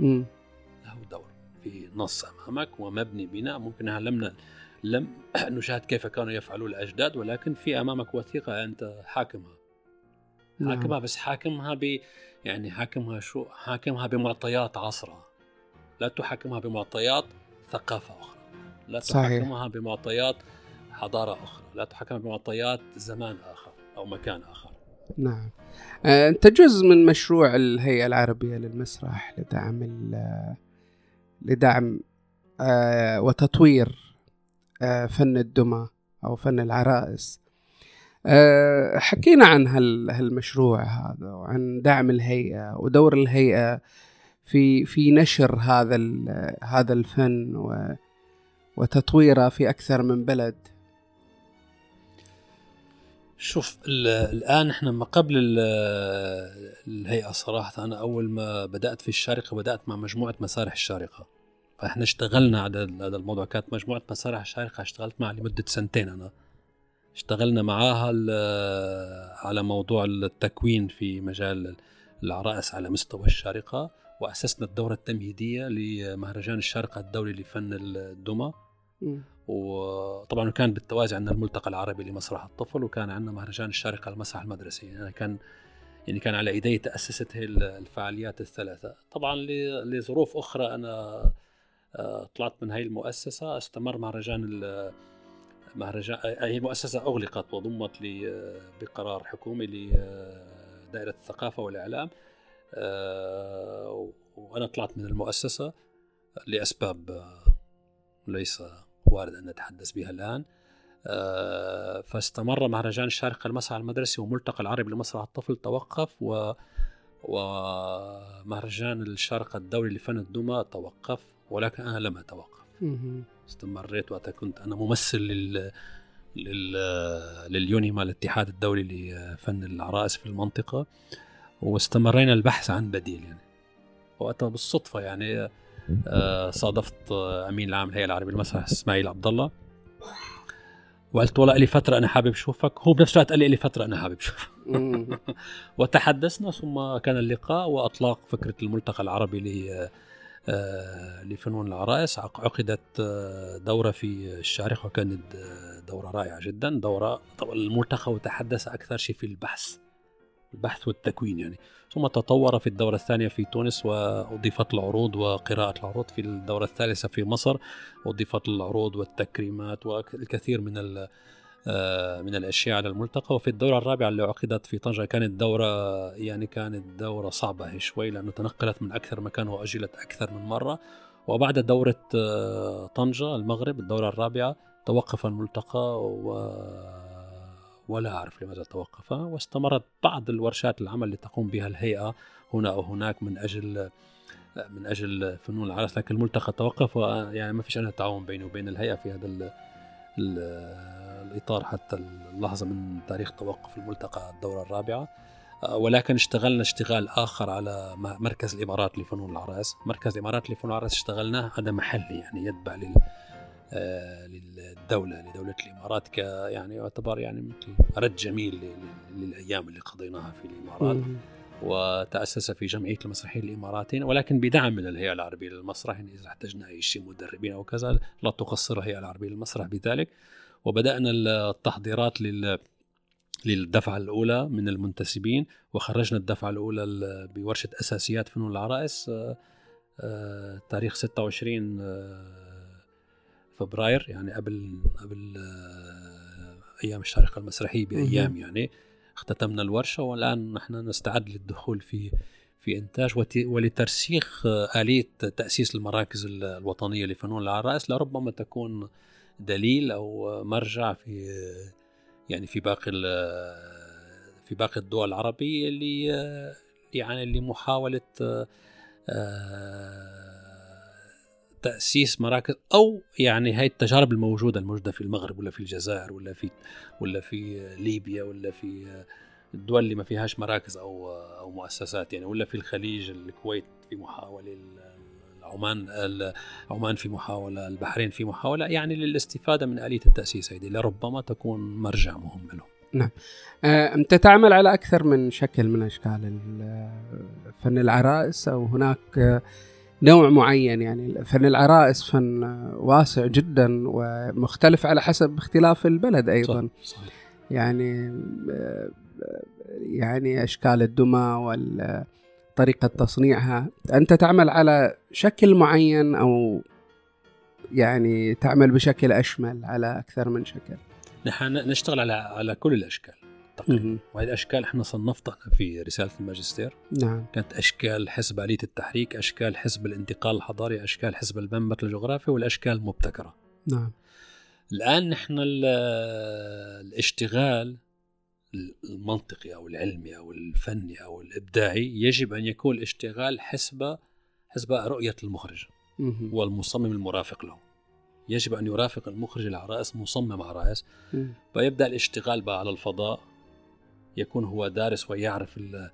Speaker 2: له دور في نص أمامك ومبني بناء ممكن لم لم [CLEARS THROAT] نشاهد كيف كانوا يفعلون الأجداد ولكن في أمامك وثيقة أنت حاكمها. نعم. حاكمها بس حاكمها ب يعني حاكمها شو؟ حاكمها بمعطيات عصرها. لا تحاكمها بمعطيات ثقافة أخرى. لا تحاكمها صحيح. بمعطيات حضارة أخرى. لا تحاكمها بمعطيات زمان آخر أو مكان آخر.
Speaker 1: نعم. آه، أنت جزء من مشروع الهيئة العربية للمسرح لدعم لدعم آه، وتطوير آه، فن الدمى أو فن العرائس. حكينا عن هالمشروع هذا وعن دعم الهيئة ودور الهيئة في في نشر هذا هذا الفن وتطويره في أكثر من بلد.
Speaker 2: شوف الآن إحنا ما قبل الهيئة صراحة أنا أول ما بدأت في الشارقة بدأت مع مجموعة مسارح الشارقة. فإحنا اشتغلنا على هذا الموضوع. كانت مجموعة مسارح الشارقه اشتغلت معها لمدة سنتين أنا. اشتغلنا معاها على موضوع التكوين في مجال العرائس على مستوى الشارقة وأسسنا الدورة التمهيدية لمهرجان الشارقة الدولي لفن الدمى وطبعا كان بالتوازي عندنا الملتقى العربي لمسرح الطفل وكان عندنا مهرجان الشارقة المسرح المدرسي. يعني كان يعني كان على ايدي تأسست هي الفعاليات الثلاثة. طبعا لظروف أخرى أنا آه، طلعت من هاي المؤسسة استمر مهرجان مهرجان هي المؤسسه أغلقت وضمت بقرار حكومي لدائره الثقافة والإعلام. آه، وأنا طلعت من المؤسسة لأسباب ليس وارد أن نتحدث بها الآن. آه، فاستمر مهرجان الشارقة المسرح المدرسي وملتقى العربي لمسرح الطفل توقف و ومهرجان الشارقة الدولي لفن الدمى توقف ولكن أنا لم أتوقف. استمريت وقتها كنت أنا ممثل لل لل لليونيما الاتحاد الدولي لفن العرائس في المنطقة واستمرينا البحث عن بديل يعني. وقتها بالصدفة يعني صادفت آه، أمين العام الهيئه العربية للمسرح إسماعيل عبد الله وقلت والله لي فترة أنا حابب أشوفك. هو بنفس الوقت قال لي لي فترة أنا حابب أشوفك. [LAUGHS] وتحدثنا ثم كان اللقاء وأطلاق فكرة الملتقى العربي ل آه، لفنون العرائس. عقدت دورة في الشارقة وكانت دورة رائعة جدا. دورة الملتقى وتحدث أكثر شيء في البحث. البحث والتكوين يعني. ثم تطور في الدورة الثانية في تونس وأضيفت العروض وقراءة العروض في الدورة الثالثة في مصر. أضيفت العروض والتكريمات والكثير من آه، من الأشياء على الملتقى. وفي الدورة الرابعة اللي عقدت في طنجة كانت دورة يعني كانت دورة صعبة شوي لأنه تنقلت من أكثر مكان وأجلت أكثر من مرة. وبعد دورة آه، طنجة المغرب الدورة الرابعة توقف الملتقى و ولا أعرف لماذا توقف واستمرت بعض الورشات العمل اللي تقوم بها الهيئة هنا أو هناك من أجل من أجل فنون العرس لكن الملتقى توقف يعني ما فيش أي تعاون بيني وبين الهيئة في هذا ال ال الإطار حتى اللحظة من تاريخ توقف الملتقى الدورة الرابعة. ولكن اشتغلنا اشتغال آخر على مركز الإمارات لفنون العراس مركز الإمارات لفنون العراس اشتغلناه هذا محلي يعني يتبع لل للدولة لدولة الإمارات ك يعني يعتبر يعني مثل رد جميل للأيام اللي قضيناها في الإمارات وتأسس في جمعية المسرحيين الاماراتين ولكن بدعم من الهيئة العربية للمسرح يعني إذا احتجنا أي شيء مدربين أو كذا لا تقصر الهيئه العربية للمسرح بذلك. وبدأنا التحضيرات لل للدفعة الأولى من المنتسبين وخرجنا الدفعة الأولى بورشة أساسيات فنون العرائس آه، آه، تاريخ 26 فبراير يعني قبل قبل آه، أيام الشارقه المسرحيه بأيام يعني اختتمنا الورشة والآن نحن نستعد للدخول في في إنتاج ولترسيخ آه، آلية تأسيس المراكز الوطنية لفنون العرائس. لربما تكون دليل أو مرجع في يعني في باقي في باقي الدول العربية اللي يعني لمحاولة تأسيس مراكز أو يعني هاي التجارب الموجودة الموجودة في المغرب ولا في الجزائر ولا في ولا في ليبيا ولا في الدول اللي ما فيهاش مراكز أو أو مؤسسات يعني ولا في الخليج الكويت في محاولة عمان عمان في محاولة البحرين في محاولة يعني للاستفادة من آلية التأسيس هذه لربما تكون مرجع مهم لهم.
Speaker 1: نعم. آه، أنت تعمل على أكثر من شكل من أشكال فن العرائس أو هناك نوع معين يعني فن العرائس فن واسع جدا ومختلف على حسب اختلاف البلد أيضا صح. صحيح. يعني يعني أشكال الدمى وطريقه تصنيعها أنت تعمل على شكل معين أو يعني تعمل بشكل أشمل على أكثر من شكل
Speaker 2: نحن نشتغل على على كل الأشكال تقريبا. وهذه الأشكال إحنا صنفتها في رسالة الماجستير.
Speaker 1: نعم.
Speaker 2: كانت أشكال حسب آلية التحريك أشكال حسب الانتقال الحضاري أشكال حسب المنبت الجغرافي والأشكال المبتكره
Speaker 1: نعم.
Speaker 2: الآن نحن ال- الاشتغال المنطقي أو العلمي أو الفني أو الإبداعي يجب أن يكون الاشتغال حسب حسب رؤية المخرج. والمصمم المرافق له. يجب أن يرافق المخرج العرائس مصمم عرائس. فيبدأ الاشتغال بقى على الفضاء. يكون هو دارس ويعرف ال-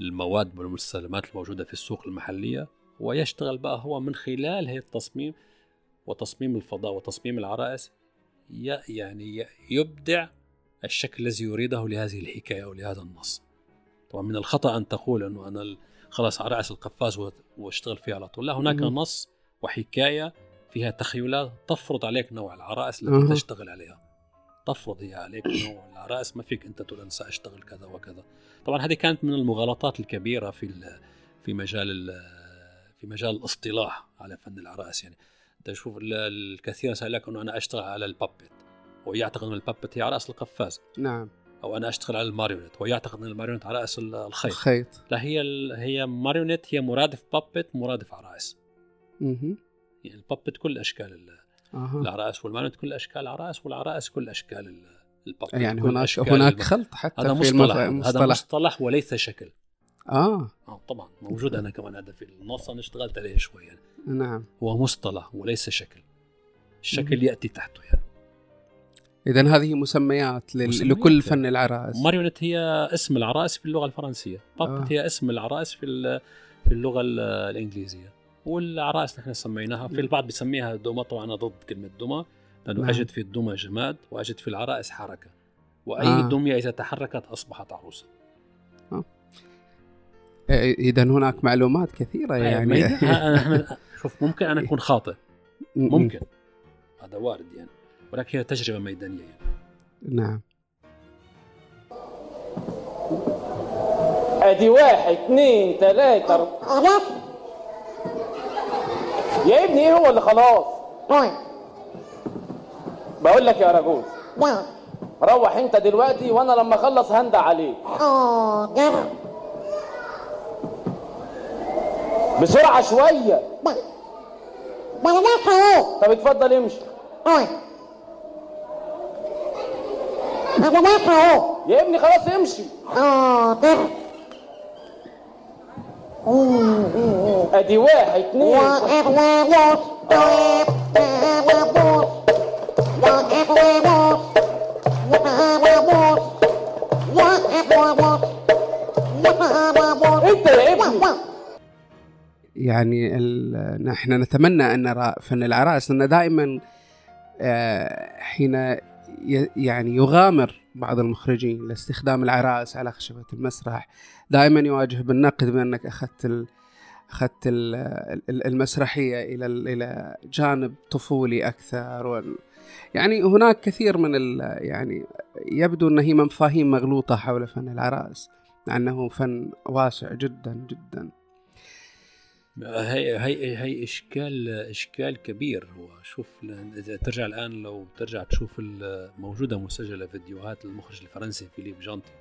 Speaker 2: المواد والمستلزمات الموجودة في السوق المحلية ويشتغل بقى هو من خلال هي التصميم وتصميم الفضاء وتصميم العرائس يعني يبدع الشكل الذي يريده لهذه الحكاية أو لهذا النص. طبعا من الخطأ أن تقول إنه أنا ال- خلاص عرائس القفاز واشتغل فيه على طول، لا هناك. نص وحكاية فيها تخيلات تفرض عليك نوع العرائس. التي تشتغل عليها. تفرض هي عليك نوع العرائس ما فيك أنت تقول أنا سأشتغل كذا وكذا. طبعا هذه كانت من المغالطات الكبيرة في في مجال ال- في مجال الاصطلاح على فن العرائس. يعني تشوف ال- الكثير سألك إنه أنا أشتغل على ال puppet ويعتقد إن ال puppet هي عرائس القفاز.
Speaker 1: نعم.
Speaker 2: أو أنا أشتغل على الماريونيت ويعتقد إن الماريونيت عرائس ال- الخيط.
Speaker 1: الخيط.
Speaker 2: لا هي هي ماريونيت هي مرادف puppet مرادف عرائس.
Speaker 1: مهم.
Speaker 2: يعني ال puppet كل أشكال
Speaker 1: أها.
Speaker 2: العرائس والماريونيت كل أشكال العرائس والعرائس كل أشكال ال- ال
Speaker 1: puppet
Speaker 2: يعني
Speaker 1: هناك
Speaker 2: أشكال
Speaker 1: هناك خلط حتى
Speaker 2: هذا
Speaker 1: في
Speaker 2: مصطلح
Speaker 1: المف-
Speaker 2: هذا مصطلح. وليس شكل.
Speaker 1: آه.
Speaker 2: آه طبعا موجود أنا كمان هذا في النص أنا اشتغلت عليه شوي يعني.
Speaker 1: نعم.
Speaker 2: هو مصطلح وليس شكل. الشكل
Speaker 1: مهم.
Speaker 2: يأتي تحته يعني.
Speaker 1: اذا هذه مسميات, لل...
Speaker 2: مسميات
Speaker 1: لكل
Speaker 2: يعني.
Speaker 1: فن العرائس.
Speaker 2: ماريونيت هي اسم العرائس في اللغة الفرنسية. بابت
Speaker 1: آه.
Speaker 2: هي اسم العرائس في في اللغة ال- الإنجليزية. والعرائس نحن سميناها. في البعض بيسميها دوما طبعا أنا ضد كلمة دوما لأنه
Speaker 1: نعم.
Speaker 2: أجد في الدمى جماد وأجد في العرائس حركة. وأي
Speaker 1: آه.
Speaker 2: آه. دمية إذا تحركت أصبحت عروسة.
Speaker 1: اذا هناك معلومات كثيرة يعني.
Speaker 2: يعني [LAUGHS] شوف ممكن أنا أكون خاطئ. ممكن. هذا وارد يعني. ولكن هي تجربة ميدانية يعني.
Speaker 1: نعم.
Speaker 3: ادي واحد اثنين ثلاثة أربعة. يا ابني إيه هو اللي خلاص؟
Speaker 4: طيب.
Speaker 3: بقول لك يا رجوز روح انت دلوقتي وأنا لما اخلص هندع عليك. شوية.
Speaker 4: بلاش أهو.
Speaker 3: طب اتفضل امشي.
Speaker 4: طيب.
Speaker 3: يا ابني خلاص امشي
Speaker 4: حاضر
Speaker 3: ادي واحد اثنين
Speaker 4: واحد ونص طيب تعالى بص واحد ونص تعالى بص واحد
Speaker 3: انت يا ابني
Speaker 1: يعني. نحن نتمنى أن نرى فن العرائس لأن دائما آه، حين. يعني يغامر بعض المخرجين لاستخدام العرائس على خشبة المسرح. دائما يواجه بالنقد بانك أخذت ال... أخذت ال... ال- المسرحية إلى ال... إلى جانب طفولي أكثر. وال... يعني هناك كثير من ال... يعني يبدو ان هي مفاهيم مغلوطة حول فن العرائس انه فن واسع جدا جدا.
Speaker 2: هي هي هي اشكال إشكال كبير. هو شوف إذا ترجع الآن لو ترجع تشوف موجودة مسجلة فيديوهات المخرج الفرنسي فيليب جانتي.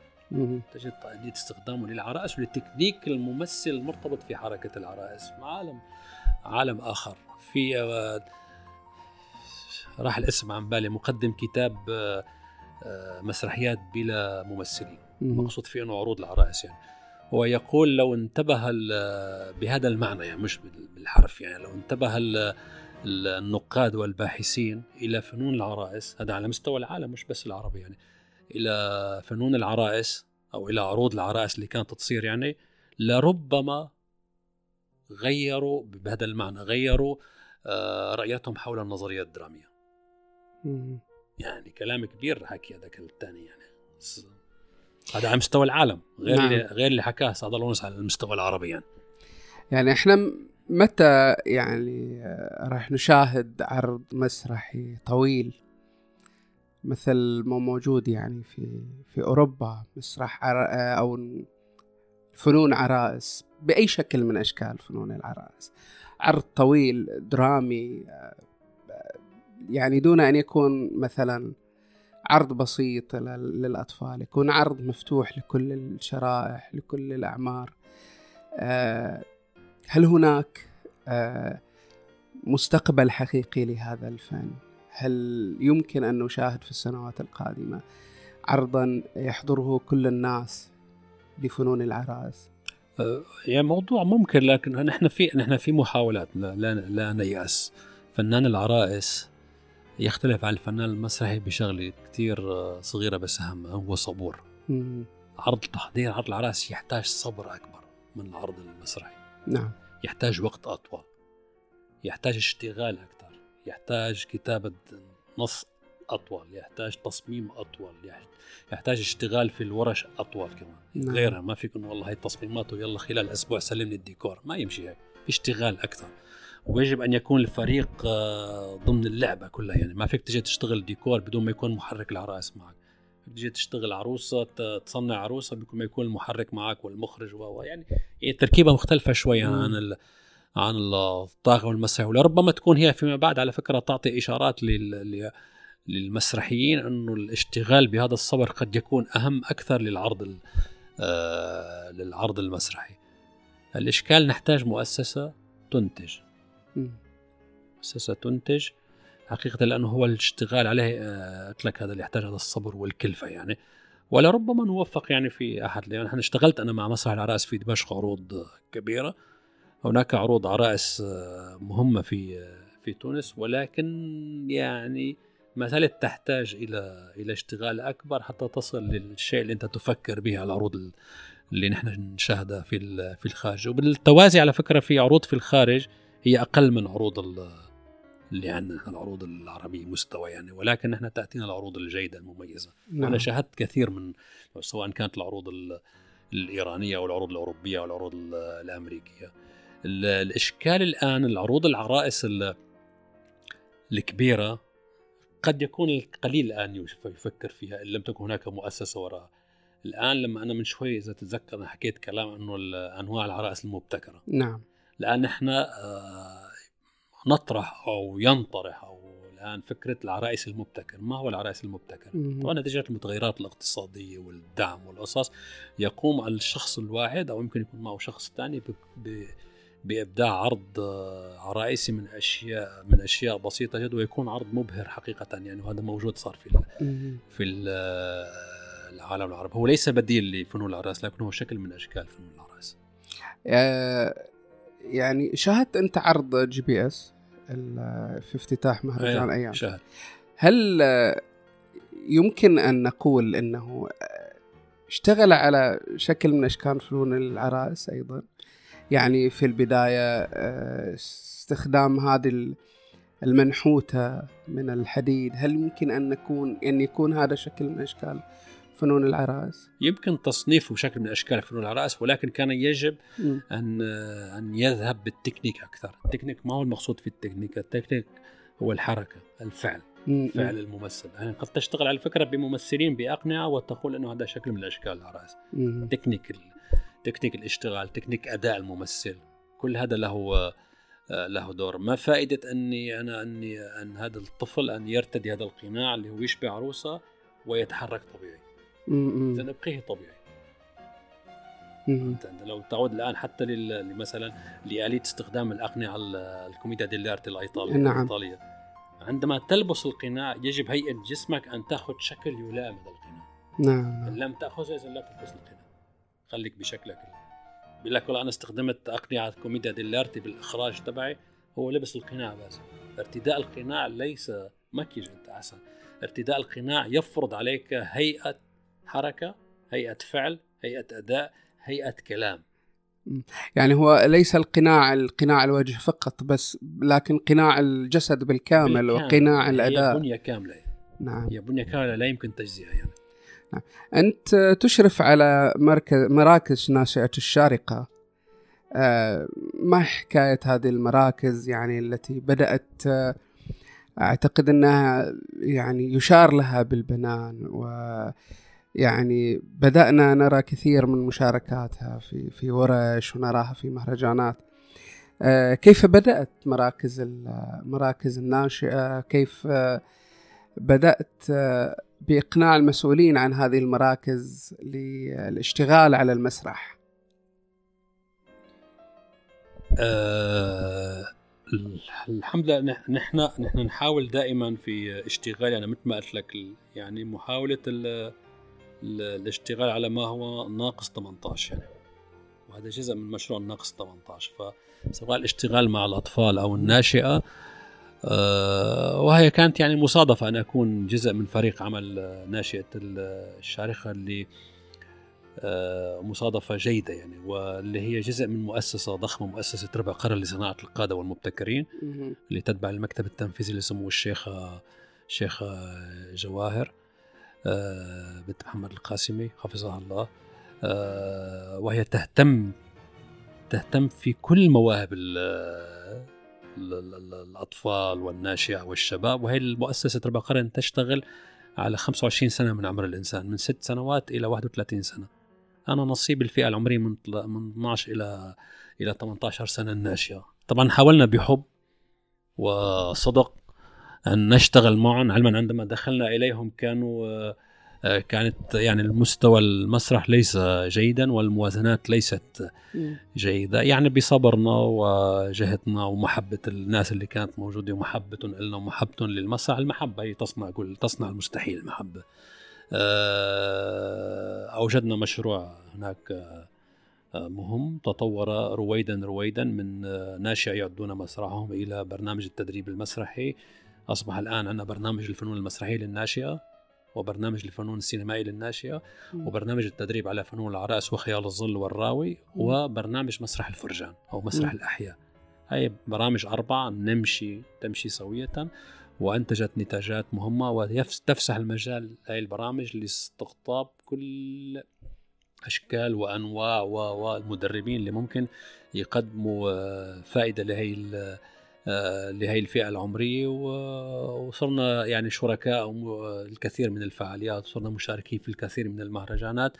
Speaker 2: تجد تقنية استخدامه للعرائس وللتكنيك الممثل المرتبط في حركة العرائس عالم عالم آخر. في آه، راح الاسم عن بالي مقدم كتاب آه، آه، مسرحيات بلا ممثلين. مقصود فيه إنه عروض العرائس يعني. هو يقول لو انتبه بهذا المعنى يعني مش بال- بالحرف يعني لو انتبه ال- ال- النقاد والباحثين إلى فنون العرائس هذا على مستوى العالم مش بس العربي يعني إلى فنون العرائس أو إلى عروض العرائس اللي كانت تصير يعني لربما غيروا بهذا المعنى غيروا آه، رأيتهم حول النظرية الدرامية
Speaker 1: مهم.
Speaker 2: يعني كلام كبير حكي هذاك الثاني يعني هذا على مستوى العالم غير
Speaker 1: نعم.
Speaker 2: اللي غير اللي حكاه سعد الله على المستوى العربي يعني
Speaker 1: يعني إحنا متى يعني آه، راح نشاهد عرض مسرحي طويل مثل ما موجود يعني في في أوروبا مسرح عر... آه، أو فنون عرائس بأي شكل من أشكال فنون العرائس عرض طويل درامي آه، يعني دون أن يكون مثلا عرض بسيط لل- للأطفال يكون عرض مفتوح لكل الشرائح لكل الأعمار. آه، هل هناك آه، مستقبل حقيقي لهذا الفن؟ هل يمكن أن نشاهد في السنوات القادمة عرضا يحضره كل الناس لفنون العرائس
Speaker 2: يعني موضوع ممكن لكن نحن في نحن في محاولات لا لا, لا نيأس. فنان العرائس يختلف عن الفنان المسرحي بشغلة كتير آه، صغيرة بس اهمها هو صبور.
Speaker 1: مم.
Speaker 2: عرض تحضير عرض العرائس يحتاج صبر أكبر من العرض المسرحي.
Speaker 1: نعم.
Speaker 2: يحتاج وقت أطول. يحتاج اشتغال أكثر. يحتاج كتابة نص أطول. يحتاج تصميم أطول. يح- يحتاج اشتغال في الورش أطول كمان.
Speaker 1: نعم.
Speaker 2: غيرها ما فيك والله هي التصميمات ويلا خلال أسبوع سلمني الديكور. ما يمشي هيك. اشتغال أكثر. ويجب أن يكون الفريق آه، ضمن اللعبة كلها. يعني ما فيك تجي تشتغل ديكور بدون ما يكون محرك العرائس معك. تجي تشتغل عروسة تصنع عروسة بدون ما يكون المحرك معك والمخرج و يعني يعني تركيبة مختلفة شوي
Speaker 1: مم.
Speaker 2: عن ال... عن الطاقم المسرحي ولربما تكون هي فيما بعد على فكرة تعطي إشارات لل... لل- للمسرحيين إنه الاشتغال بهذا الصبر قد يكون أهم أكثر للعرض ال... آه... للعرض المسرحي. الإشكال نحتاج مؤسسة تنتج.
Speaker 1: مم.
Speaker 2: مؤسسه تنتج. حقيقة لأنه هو الاشتغال عليه آه، قلت لك هذا اللي يحتاج هذا الصبر والكلفة يعني. ولربما نوفق يعني في أحد لأن أنا اشتغلت أنا مع مسرح العرائس في دمشق عروض آه، كبيرة. هناك عروض عرائس آه، مهمة في آه، في تونس. ولكن يعني ما زالت تحتاج إلى إلى اشتغال أكبر حتى تصل للشيء اللي أنت تفكر به على العروض ال- اللي نحن نشاهدها في في الخارج. وبالتوازي على فكرة في عروض في الخارج هي أقل من عروض ال- اللي عندنا العروض العربية مستوى يعني ولكن نحن تأتينا العروض الجيدة المميزة.
Speaker 1: نعم.
Speaker 2: أنا شاهدت كثير من سواء كانت العروض ال- الإيرانية أو العروض الأوروبية أو العروض ال- الأمريكية. ال- الإشكال الآن العروض العرائس ال- الكبيرة قد يكون القليل الآن يف- يفكر فيها إن لم تكن هناك مؤسسة وراءها الآن لما أنا من شوي إذا تتذكر أنا حكيت كلام إنه ال- أنواع العرائس المبتكرة.
Speaker 1: نعم.
Speaker 2: الان إحنا آه، نطرح أو ينطرح أو الان فكرة العرائس المبتكر ما هو العرائس المبتكر. طبعا نتيجة المتغيرات الاقتصادية والدعم والقصص يقوم الشخص الواحد أو يمكن يكون معه شخص ثاني بإبداع عرض آه، عرائسي من أشياء من أشياء بسيطة جدا ويكون عرض مبهر حقيقة يعني وهذا موجود صار في ال-. في ال- العالم العربي هو ليس بديل لفنون العرائس لكن هو شكل من أشكال فنون العرائس
Speaker 1: آه، يعني شاهدت أنت عرض GPS في افتتاح مهرجان
Speaker 2: إيه،
Speaker 1: أيام.
Speaker 2: شاهد.
Speaker 1: هل يمكن أن نقول إنه اشتغل على شكل من أشكال فنون العرائس أيضا؟ يعني في البداية آه، استخدام هذه ال- المنحوتة من الحديد هل يمكن أن نكون أن يكون هذا شكل من أشكال فنون العرائس؟
Speaker 2: يمكن تصنيفه شكل من أشكال فنون العرائس ولكن كان يجب
Speaker 1: مم.
Speaker 2: أن أن يذهب بالتكنيك أكثر، التكنيك ما هو المقصود في التكنيك، التكنيك هو الحركة، الفعل،
Speaker 1: مم.
Speaker 2: فعل الممثل، يعني قد تشتغل على فكره بممثلين بأقنعة وتقول إنه هذا شكل من أشكال العرائس،. تكنيك ال- تكنيك الاشتغال، تكنيك أداء الممثل، كل هذا له له دور، ما فائدة أني أنا أني أن هذا الطفل أن يرتدي هذا القناع اللي هو يشبه عروسة ويتحرك طبيعي، اذا ابقيه طبيعي. انت لو تعود الآن حتى مثلا لآلية استخدام الأقنعة ال- الكوميديا ديلارتي الإيطالية
Speaker 1: نعم.
Speaker 2: الإيطالية. عندما تلبس القناع يجب هيئة جسمك أن تأخذ شكل يلائم هذا القناع.
Speaker 1: نعم.
Speaker 2: إن لم تأخذه إذا لا تلبس القناع. خليك بشكلك بيقول لك والله أنا استخدمت أقنعة كوميديا ديلارتي بالإخراج تبعي. هو لبس القناع بس. ارتداء القناع ليس مكيج أنت أحسن ارتداء القناع يفرض عليك هيئة حركة هيئة فعل هيئة أداء هيئة كلام.
Speaker 1: يعني هو ليس القناع القناع الوجه فقط بس لكن قناع الجسد بالكامل,
Speaker 2: بالكامل.
Speaker 1: وقناع
Speaker 2: هي
Speaker 1: الأداء.
Speaker 2: بنية كاملة.
Speaker 1: نعم.
Speaker 2: هي بنية كاملة لا يمكن تجزئها يعني.
Speaker 1: أنت تشرف على مركز مراكز ناشئة الشارقة. آه، ما حكاية هذه المراكز؟ يعني التي بدأت آه، أعتقد أنها يعني يشار لها بالبنان و يعني بدأنا نرى كثير من مشاركاتها في في ورش ونراها في مهرجانات. آه، كيف بدأت مراكز ال- مراكز الناشئة؟ كيف آه، بدأت آه، بإقناع المسؤولين عن هذه المراكز للاشتغال على المسرح؟
Speaker 2: آه الحمد لله نح- نحن نحن نحاول دائما في اشتغال يعني مثل ما قلت لك يعني محاولة الاشتغال على ما هو ناقص 18 يعني. وهذا جزء من مشروع الناقص 18 فسواء الاشتغال مع الأطفال أو الناشئة آه، وهي كانت يعني مصادفة أن أكون جزء من فريق عمل آه، ناشئة ال- الشارخه اللي آه، مصادفة جيدة يعني واللي هي جزء من مؤسسة ضخمة مؤسسة ربع قرن لصناعة القادة والمبتكرين. اللي تتبع المكتب التنفيذي لسمو الشيخ الشيخ جواهر. بنت محمد القاسمي حفظها الله. آه، وهي تهتم تهتم في كل مواهب ال- ال- ال- ال- الأطفال والناشئة والشباب. وهي المؤسسة ربع قرن تشتغل على 25 سنة من عمر الإنسان من 6 سنوات إلى 31 سنة. أنا نصيب الفئة العمرية من 12 إلى إلى 18 سنة الناشئة طبعا حاولنا بحب وصدق أن نشتغل معهم علما عندما دخلنا إليهم كانوا آه، كانت يعني المستوى المسرح ليس جيدا والموازنات ليست. جيدة. يعني بصبرنا وجهدنا ومحبة الناس اللي كانت موجودة ومحبة لنا ومحبة للمسرح. المحبة هي تصنع كل تصنع المستحيل المحبة. آه، أوجدنا مشروع هناك آه، مهم. تطور رويدا رويدا من ناشئ يعدون مسرحهم إلى برنامج التدريب المسرحي. أصبح الآن عندنا برنامج الفنون المسرحية للناشئة وبرنامج الفنون السينمائي للناشئة. وبرنامج التدريب على فنون العرائس وخيال الظل والراوي وبرنامج مسرح الفرجان أو مسرح
Speaker 1: مم.
Speaker 2: الأحياء هاي برامج أربعة نمشي تمشي سوية وأنتجت نتاجات مهمة وتفسح المجال هاي البرامج لاستقطاب كل أشكال وأنواع والمدربين اللي ممكن يقدموا آه، فائدة لهي لهي الفئة العمرية و- وصرنا يعني شركاء الكثير من الفعاليات صرنا مشاركين في الكثير من المهرجانات.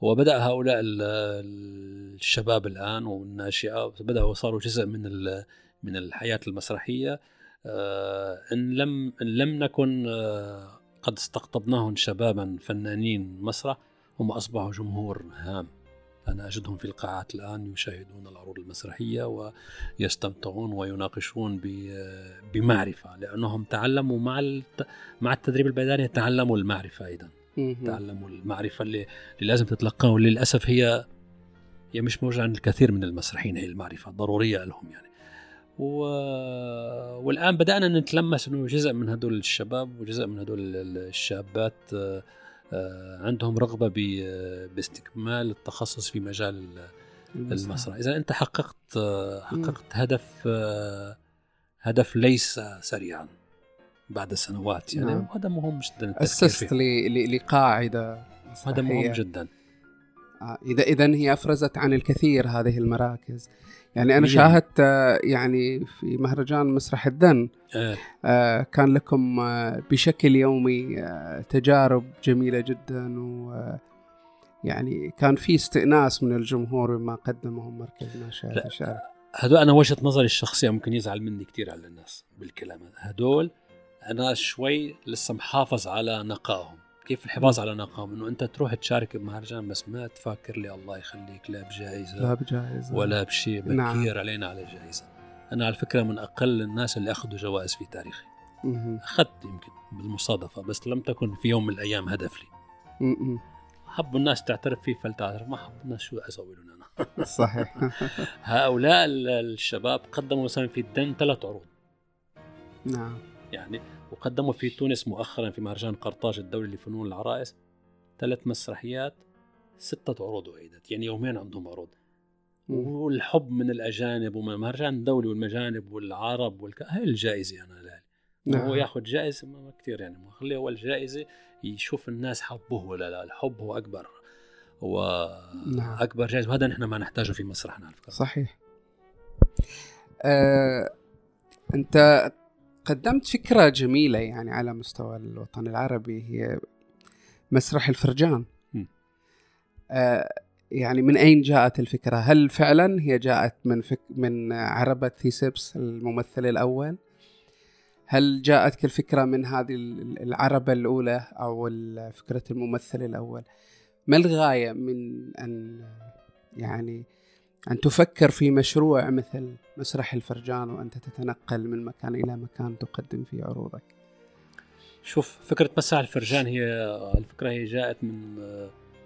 Speaker 2: وبدأ هؤلاء ال- الشباب الآن والناشئة بدأوا صاروا جزء من من الحياة المسرحية. آه، إن لم إن لم نكن آه، قد استقطبناهم شبابا فنانين مسرح هم أصبحوا جمهور هام. أنا أجدهم في القاعات الآن يشاهدون العروض المسرحية ويستمتعون ويناقشون ب- بمعرفة لأنهم تعلموا مع مع التدريب البدني تعلموا المعرفة أيضا.
Speaker 1: مهم.
Speaker 2: تعلموا المعرفة اللي, اللي لازم تتلقاها وللاسف هي هي مش موجودة عند الكثير من المسرحيين هي المعرفة ضرورية لهم يعني. و... والآن بدأنا نتلمس إنه جزء من هدول الشباب وجزء من هدول ال- الشابات آه، عندهم رغبة ب... باستكمال التخصص في مجال ال- المسرح. إذا أنت حققت آه، حققت هدف آه، هدف ليس سريعا بعد سنوات يعني
Speaker 1: نعم.
Speaker 2: وهذا مهم جدا
Speaker 1: أسست لقاعدة
Speaker 2: هذا مهم. جدا.
Speaker 1: آه، إذا اذا هي أفرزت عن الكثير هذه المراكز. يعني
Speaker 2: أنا.
Speaker 1: شاهدت آه، يعني في مهرجان مسرح الدن
Speaker 2: آه،
Speaker 1: آه، كان لكم آه، بشكل يومي تجارب جميلة جدا و يعني كان في استئناس من الجمهور بما قدمه مركز ناشئة
Speaker 2: لا.
Speaker 1: الشارع
Speaker 2: هدول أنا وجهة نظري الشخصية ممكن يزعل مني كثير على الناس بالكلام هذا هدول أنا شوي لسه محافظ على نقائهم كيف الحفاظ على نقائهم إنه أنت تروح تشارك بمهرجان بس ما تفكر لي الله يخليك لا بجائزة
Speaker 1: لا بجائزة.
Speaker 2: ولا بشيء بكير
Speaker 1: نعم.
Speaker 2: علينا على جائزه أنا على فكرة من أقل الناس اللي أخذوا جوائز في تاريخي. أخذت يمكن بالمصادفة بس لم تكن في يوم من الأيام هدف لي.
Speaker 1: مهم.
Speaker 2: حبوا الناس تعترف فيه فلتعترف. ما حبوا الناس شو أسوي لهم أنا؟ [LAUGHS]
Speaker 1: صحيح.
Speaker 2: هؤلاء ال- الشباب قدموا مثلا في الدن ثلاث عروض.
Speaker 1: نعم.
Speaker 2: يعني وقدموا في تونس مؤخرا في مهرجان قرطاج الدولي لفنون العرائس ثلاث مسرحيات ستة عروض أعيدت يعني يومين عندهم عروض. والحب من الأجانب ومن المهرجان الدولي والمجانب والعرب والك... هاي الجائزة أنا لالي
Speaker 1: نعم.
Speaker 2: هو ياخذ جائزة؟ ما كثير يعني. ما خليه هو الجائزة يشوف الناس حبوه ولا لا. الحب هو أكبر هو
Speaker 1: نعم.
Speaker 2: جائزة وهذا نحن ما نحتاجه في مسرحنا على فكرة.
Speaker 1: صحيح. آه، أنت قدمت فكرة جميلة يعني على مستوى الوطن العربي هي مسرح الفرجان. آه، يعني من أين جاءت الفكرة؟ هل فعلا هي جاءت من فك من عربة ثيسبس الممثل الأول؟ هل جاءتك الفكرة من هذه ال- العربة الأولى أو فكرة الممثل الأول ما الغاية من أن يعني أن تفكر في مشروع مثل مسرح الفرجان وأنت تتنقل من مكان إلى مكان تقدم فيه عروضك.
Speaker 2: شوف فكرة مساء الفرجان هي الفكرة هي جاءت من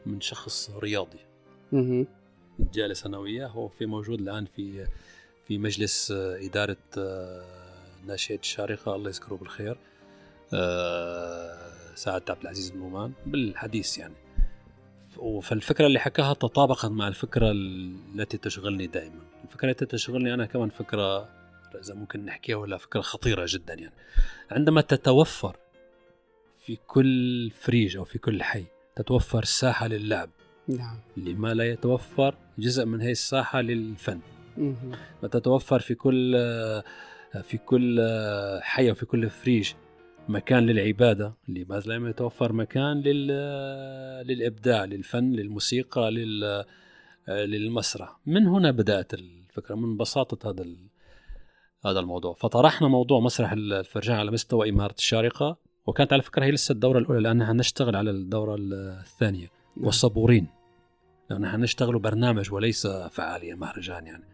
Speaker 2: من شخص رياضي.
Speaker 1: مهم.
Speaker 2: جالس أنا وياه هو في موجود الآن في في مجلس إدارة ناشئة الشارقة. الله يذكره بالخير. آه، سعد عبد العزيز بن نومان بالحديث يعني. فالفكرة اللي حكاها تطابقت مع الفكرة التي تشغلني دائما. الفكرة التي تشغلني أنا كمان فكرة إذا ممكن نحكيها ولا فكرة خطيرة جدا يعني. عندما تتوفر في كل فريج أو في كل حي تتوفر ساحة للعب.
Speaker 1: نعم.
Speaker 2: لما لا يتوفر جزء من هذه الساحة للفن. وتتوفر في كل في كل حي وفي كل فريج مكان للعبادة لماذا لم يتوفر مكان لل للإبداع للفن للموسيقى لل للمسرح من هنا بدأت الفكرة من بساطة هذا ال- هذا الموضوع فطرحنا موضوع مسرح الفرجان على مستوى إمارة الشارقة وكانت على فكرة هي لسه الدورة الأولى لأن هنشتغل على الدورة الثانية
Speaker 1: نعم.
Speaker 2: والصبورين لأن إحنا نشتغل برنامج وليس فعالية مهرجان يعني.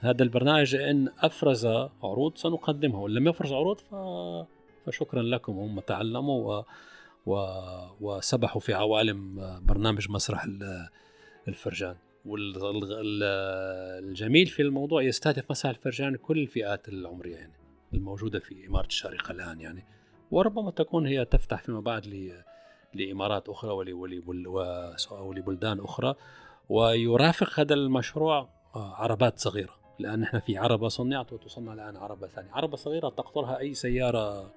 Speaker 2: هذا البرنامج إن أفرز عروض سنقدمها وإن لم يفرز عروض ف... فشكرا لكم هم تعلموا و... و... وسبحوا في عوالم برنامج مسرح ال- الفرجان. والجميل في الموضوع يستهدف مسرح الفرجان كل الفئات العمرية يعني الموجودة في إمارة الشارقة الآن يعني. وربما تكون هي تفتح فيما بعد ل... ول... و- ولبلدان أخرى. ويرافق هذا المشروع آه، عربات صغيرة. لأن إحنا في عربة صنعت وتصنع الآن عربة ثانية. عربة صغيرة تقطرها أي سيارة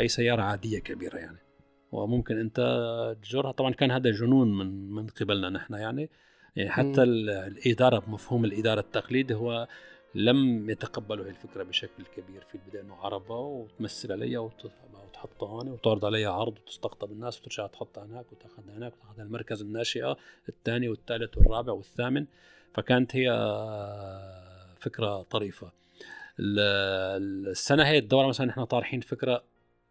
Speaker 2: أي سيارة عادية كبيرة يعني. وممكن أنت تجرها. طبعا كان هذا جنون من من قبلنا نحن يعني. يعني حتى ال- الإدارة بمفهوم الإدارة التقليدي هو لم يتقبلوا هذه الفكرة بشكل كبير. في البداية أنه عربة وتمثل عليها وت- وتحطها هون وتعرض عليها عرض وتستقطب الناس وترجع تحطها هناك وتأخذها هناك وتأخذها المركز الناشئة الثاني والثالث والرابع والثامن. فكانت هي فكرة طريفة. ال- السنة هي الدورة مثلا إحنا طارحين فكرة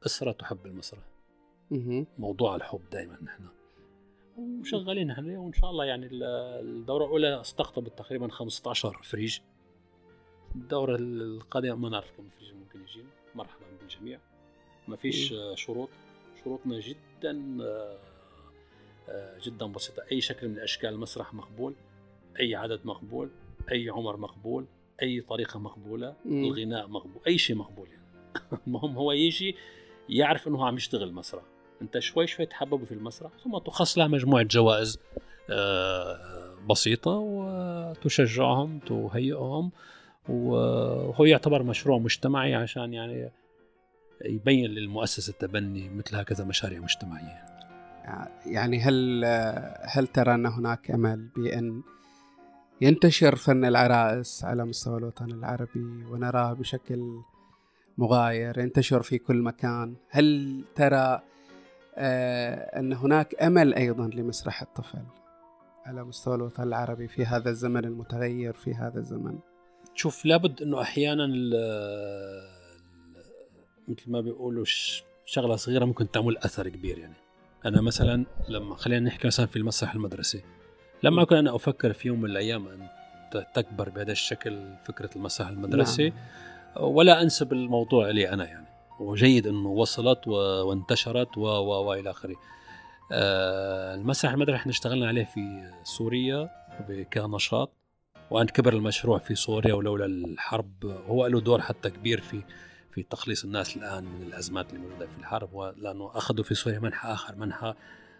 Speaker 2: أسرة تحب المسرح. موضوع الحب دائما نحن. وشغالين نحن وإن شاء الله يعني ال- الدورة الأولى استقطبت تقريبا 15 فريج. الدورة القادمة ما نعرف كم فريج ممكن يجي مرحبا بالجميع. ما فيش شروط. شروطنا جدا آه، آه، جدا بسيطة. أي شكل من أشكال المسرح مقبول أي عدد مقبول أي عمر مقبول أي طريقة
Speaker 1: مقبولة.
Speaker 2: الغناء مقبول أي شيء مقبول يعني. [LAUGHS] المهم هو يجي يعرف إنه عم يشتغل مسرح. أنت شوي شوي تحببه في المسرح ثم تخص له مجموعة جوائز آه، بسيطة وتشجعهم تهيئهم وهو يعتبر مشروع مجتمعي عشان يعني يبين للمؤسسه التبني مثل هكذا مشاريع مجتمعية.
Speaker 1: يعني هل هل ترى أن هناك أمل بأن ينتشر فن العرائس على مستوى الوطن العربي ونراه بشكل مغاير ينتشر في كل مكان. هل ترى آه، أن هناك أمل أيضا لمسرح الطفل على مستوى الوطن العربي في هذا الزمن المتغير في هذا الزمن؟
Speaker 2: شوف لابد ال- ال- مثل ما بيقولوا ش- شغلة صغيرة ممكن تعمل أثر كبير يعني. أنا مثلا لما خلينا نحكي مثلا في المسرح المدرسي لما اكون أنا أفكر في يوم من الأيام أن ت- تكبر بهذا الشكل فكرة المسرح المدرسي.
Speaker 1: نعم.
Speaker 2: ولا أنسب الموضوع لي أنا يعني. وجيد إنه وصلت وانتشرت و و وإلى آخره. آه، المسرح المدرسي إحنا اشتغلنا عليه في سوريا كنشاط وأن كبر المشروع في سوريا ولولا الحرب. هو له دور حتى كبير في في تخليص الناس الآن من الأزمات اللي موجودة في الحرب لأنه أخذوا في سوريا منحى آخر منحى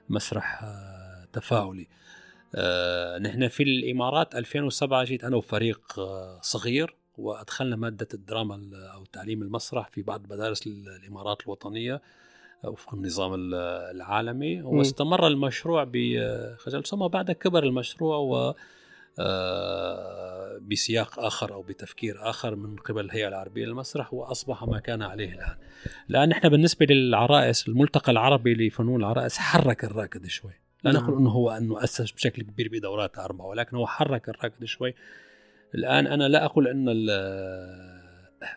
Speaker 2: مسرح آه، تفاعلي. آه، نحن في الإمارات 2007 جيت أنا وفريق صغير. وأدخلنا مادة الدراما ال- أو تعليم المسرح في بعض مدارس ال- الإمارات الوطنية آه، وفق النظام ال- العالمي واستمر المشروع بخجل ثم بعد كبر المشروع و آه، بسياق آخر أو بتفكير آخر من قبل الهيئة العربية للمسرح وأصبح ما كان عليه الآن. الان إحنا بالنسبة للعرائس الملتقى العربي لفنون العرائس حرك الراكد شوي. لا
Speaker 1: نعم.
Speaker 2: نقول إنه هو أنه أسس بشكل كبير بدورات أربعة ولكن هو حرك الراكد شوي. الآن أنا لا أقول أن ال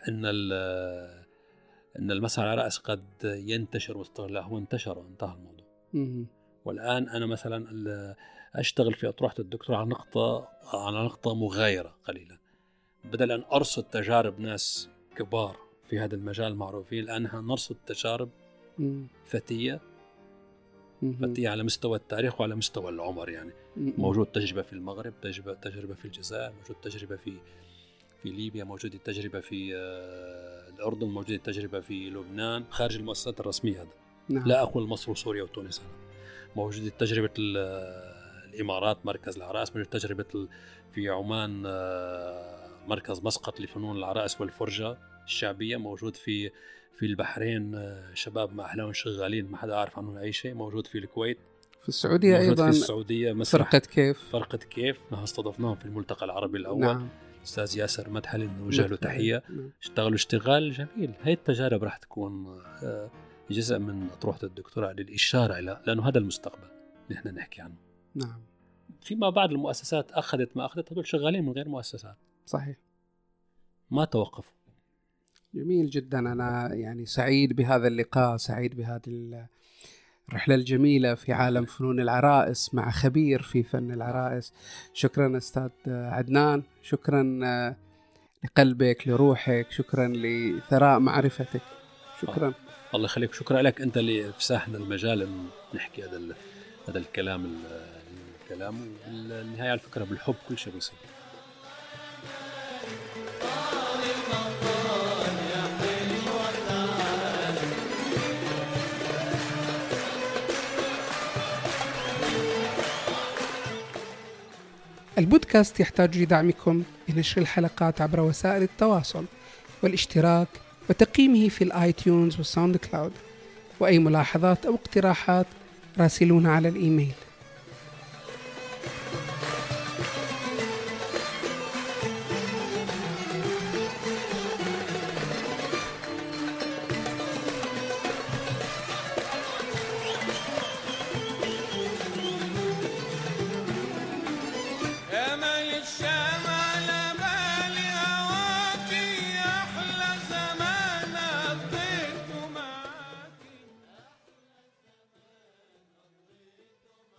Speaker 2: أن ال أن المسح على الراس قد ينتشر واستغل لا هو انتشر وانتهى الموضوع
Speaker 1: مم.
Speaker 2: والآن أنا مثلا أشتغل في اطروحه الدكتور على نقطة على نقطة مغايرة قليلا بدل أن أرصد تجارب ناس كبار في هذا المجال معروفين الآن نرصد تجارب
Speaker 1: مم.
Speaker 2: فتية
Speaker 1: مم.
Speaker 2: فتيه على مستوى التاريخ وعلى مستوى العمر يعني. موجود تجربة في المغرب تجربة تجربة في الجزائر موجود تجربة في في ليبيا موجود التجربه في آه، الأردن موجود التجربه في لبنان خارج المؤسسات الرسمية هذا
Speaker 1: نعم.
Speaker 2: لا أقول مصر وسوريا وتونس هذا موجود تجربة ال- الإمارات مركز العرائس موجود تجربة في عمان آه، مركز مسقط لفنون العرائس والفرجة الشعبية موجود في في البحرين آه، شباب ما احلاهم شغالين ما حدا عارف عنهم أي شيء موجود في الكويت.
Speaker 1: في السعودية
Speaker 2: موجود
Speaker 1: أيضا
Speaker 2: في السعودية مسرح.
Speaker 1: فرقة كيف؟
Speaker 2: فرقة كيف؟ نحن استضفناهم في الملتقى العربي الأول.
Speaker 1: نعم.
Speaker 2: أستاذ ياسر مدحلي نوجه له تحية.
Speaker 1: نعم.
Speaker 2: اشتغلوا اشتغال جميل. هاي التجارب راح تكون آه، جزء من أطروحة الدكتوراه للإشارة إلى لأنه هذا المستقبل اللي إحنا نحكي عنه.
Speaker 1: نعم.
Speaker 2: فيما بعد المؤسسات أخذت ما أخذت هذول شغالين من غير مؤسسات.
Speaker 1: صحيح.
Speaker 2: ما توقفوا.
Speaker 1: جميل جدا. أنا يعني سعيد بهذا اللقاء سعيد بهذه ال- الرحلة الجميلة في عالم فنون العرائس مع خبير في فن العرائس. شكرا أستاذ عدنان. شكرا آه، لقلبك لروحك. شكرا لثراء معرفتك. شكرا.
Speaker 2: الله يخليك. شكرا لك. أنت اللي فسحنا المجال نحكي هذا هذا الكلام ال- الكلام. والنهاية على فكرة بالحب كل شيء بيصير.
Speaker 1: البودكاست يحتاج لدعمكم بنشر الحلقات عبر وسائل التواصل والاشتراك وتقييمه في ال iTunes وال SoundCloud. وأي ملاحظات أو اقتراحات راسلونا على الإيميل.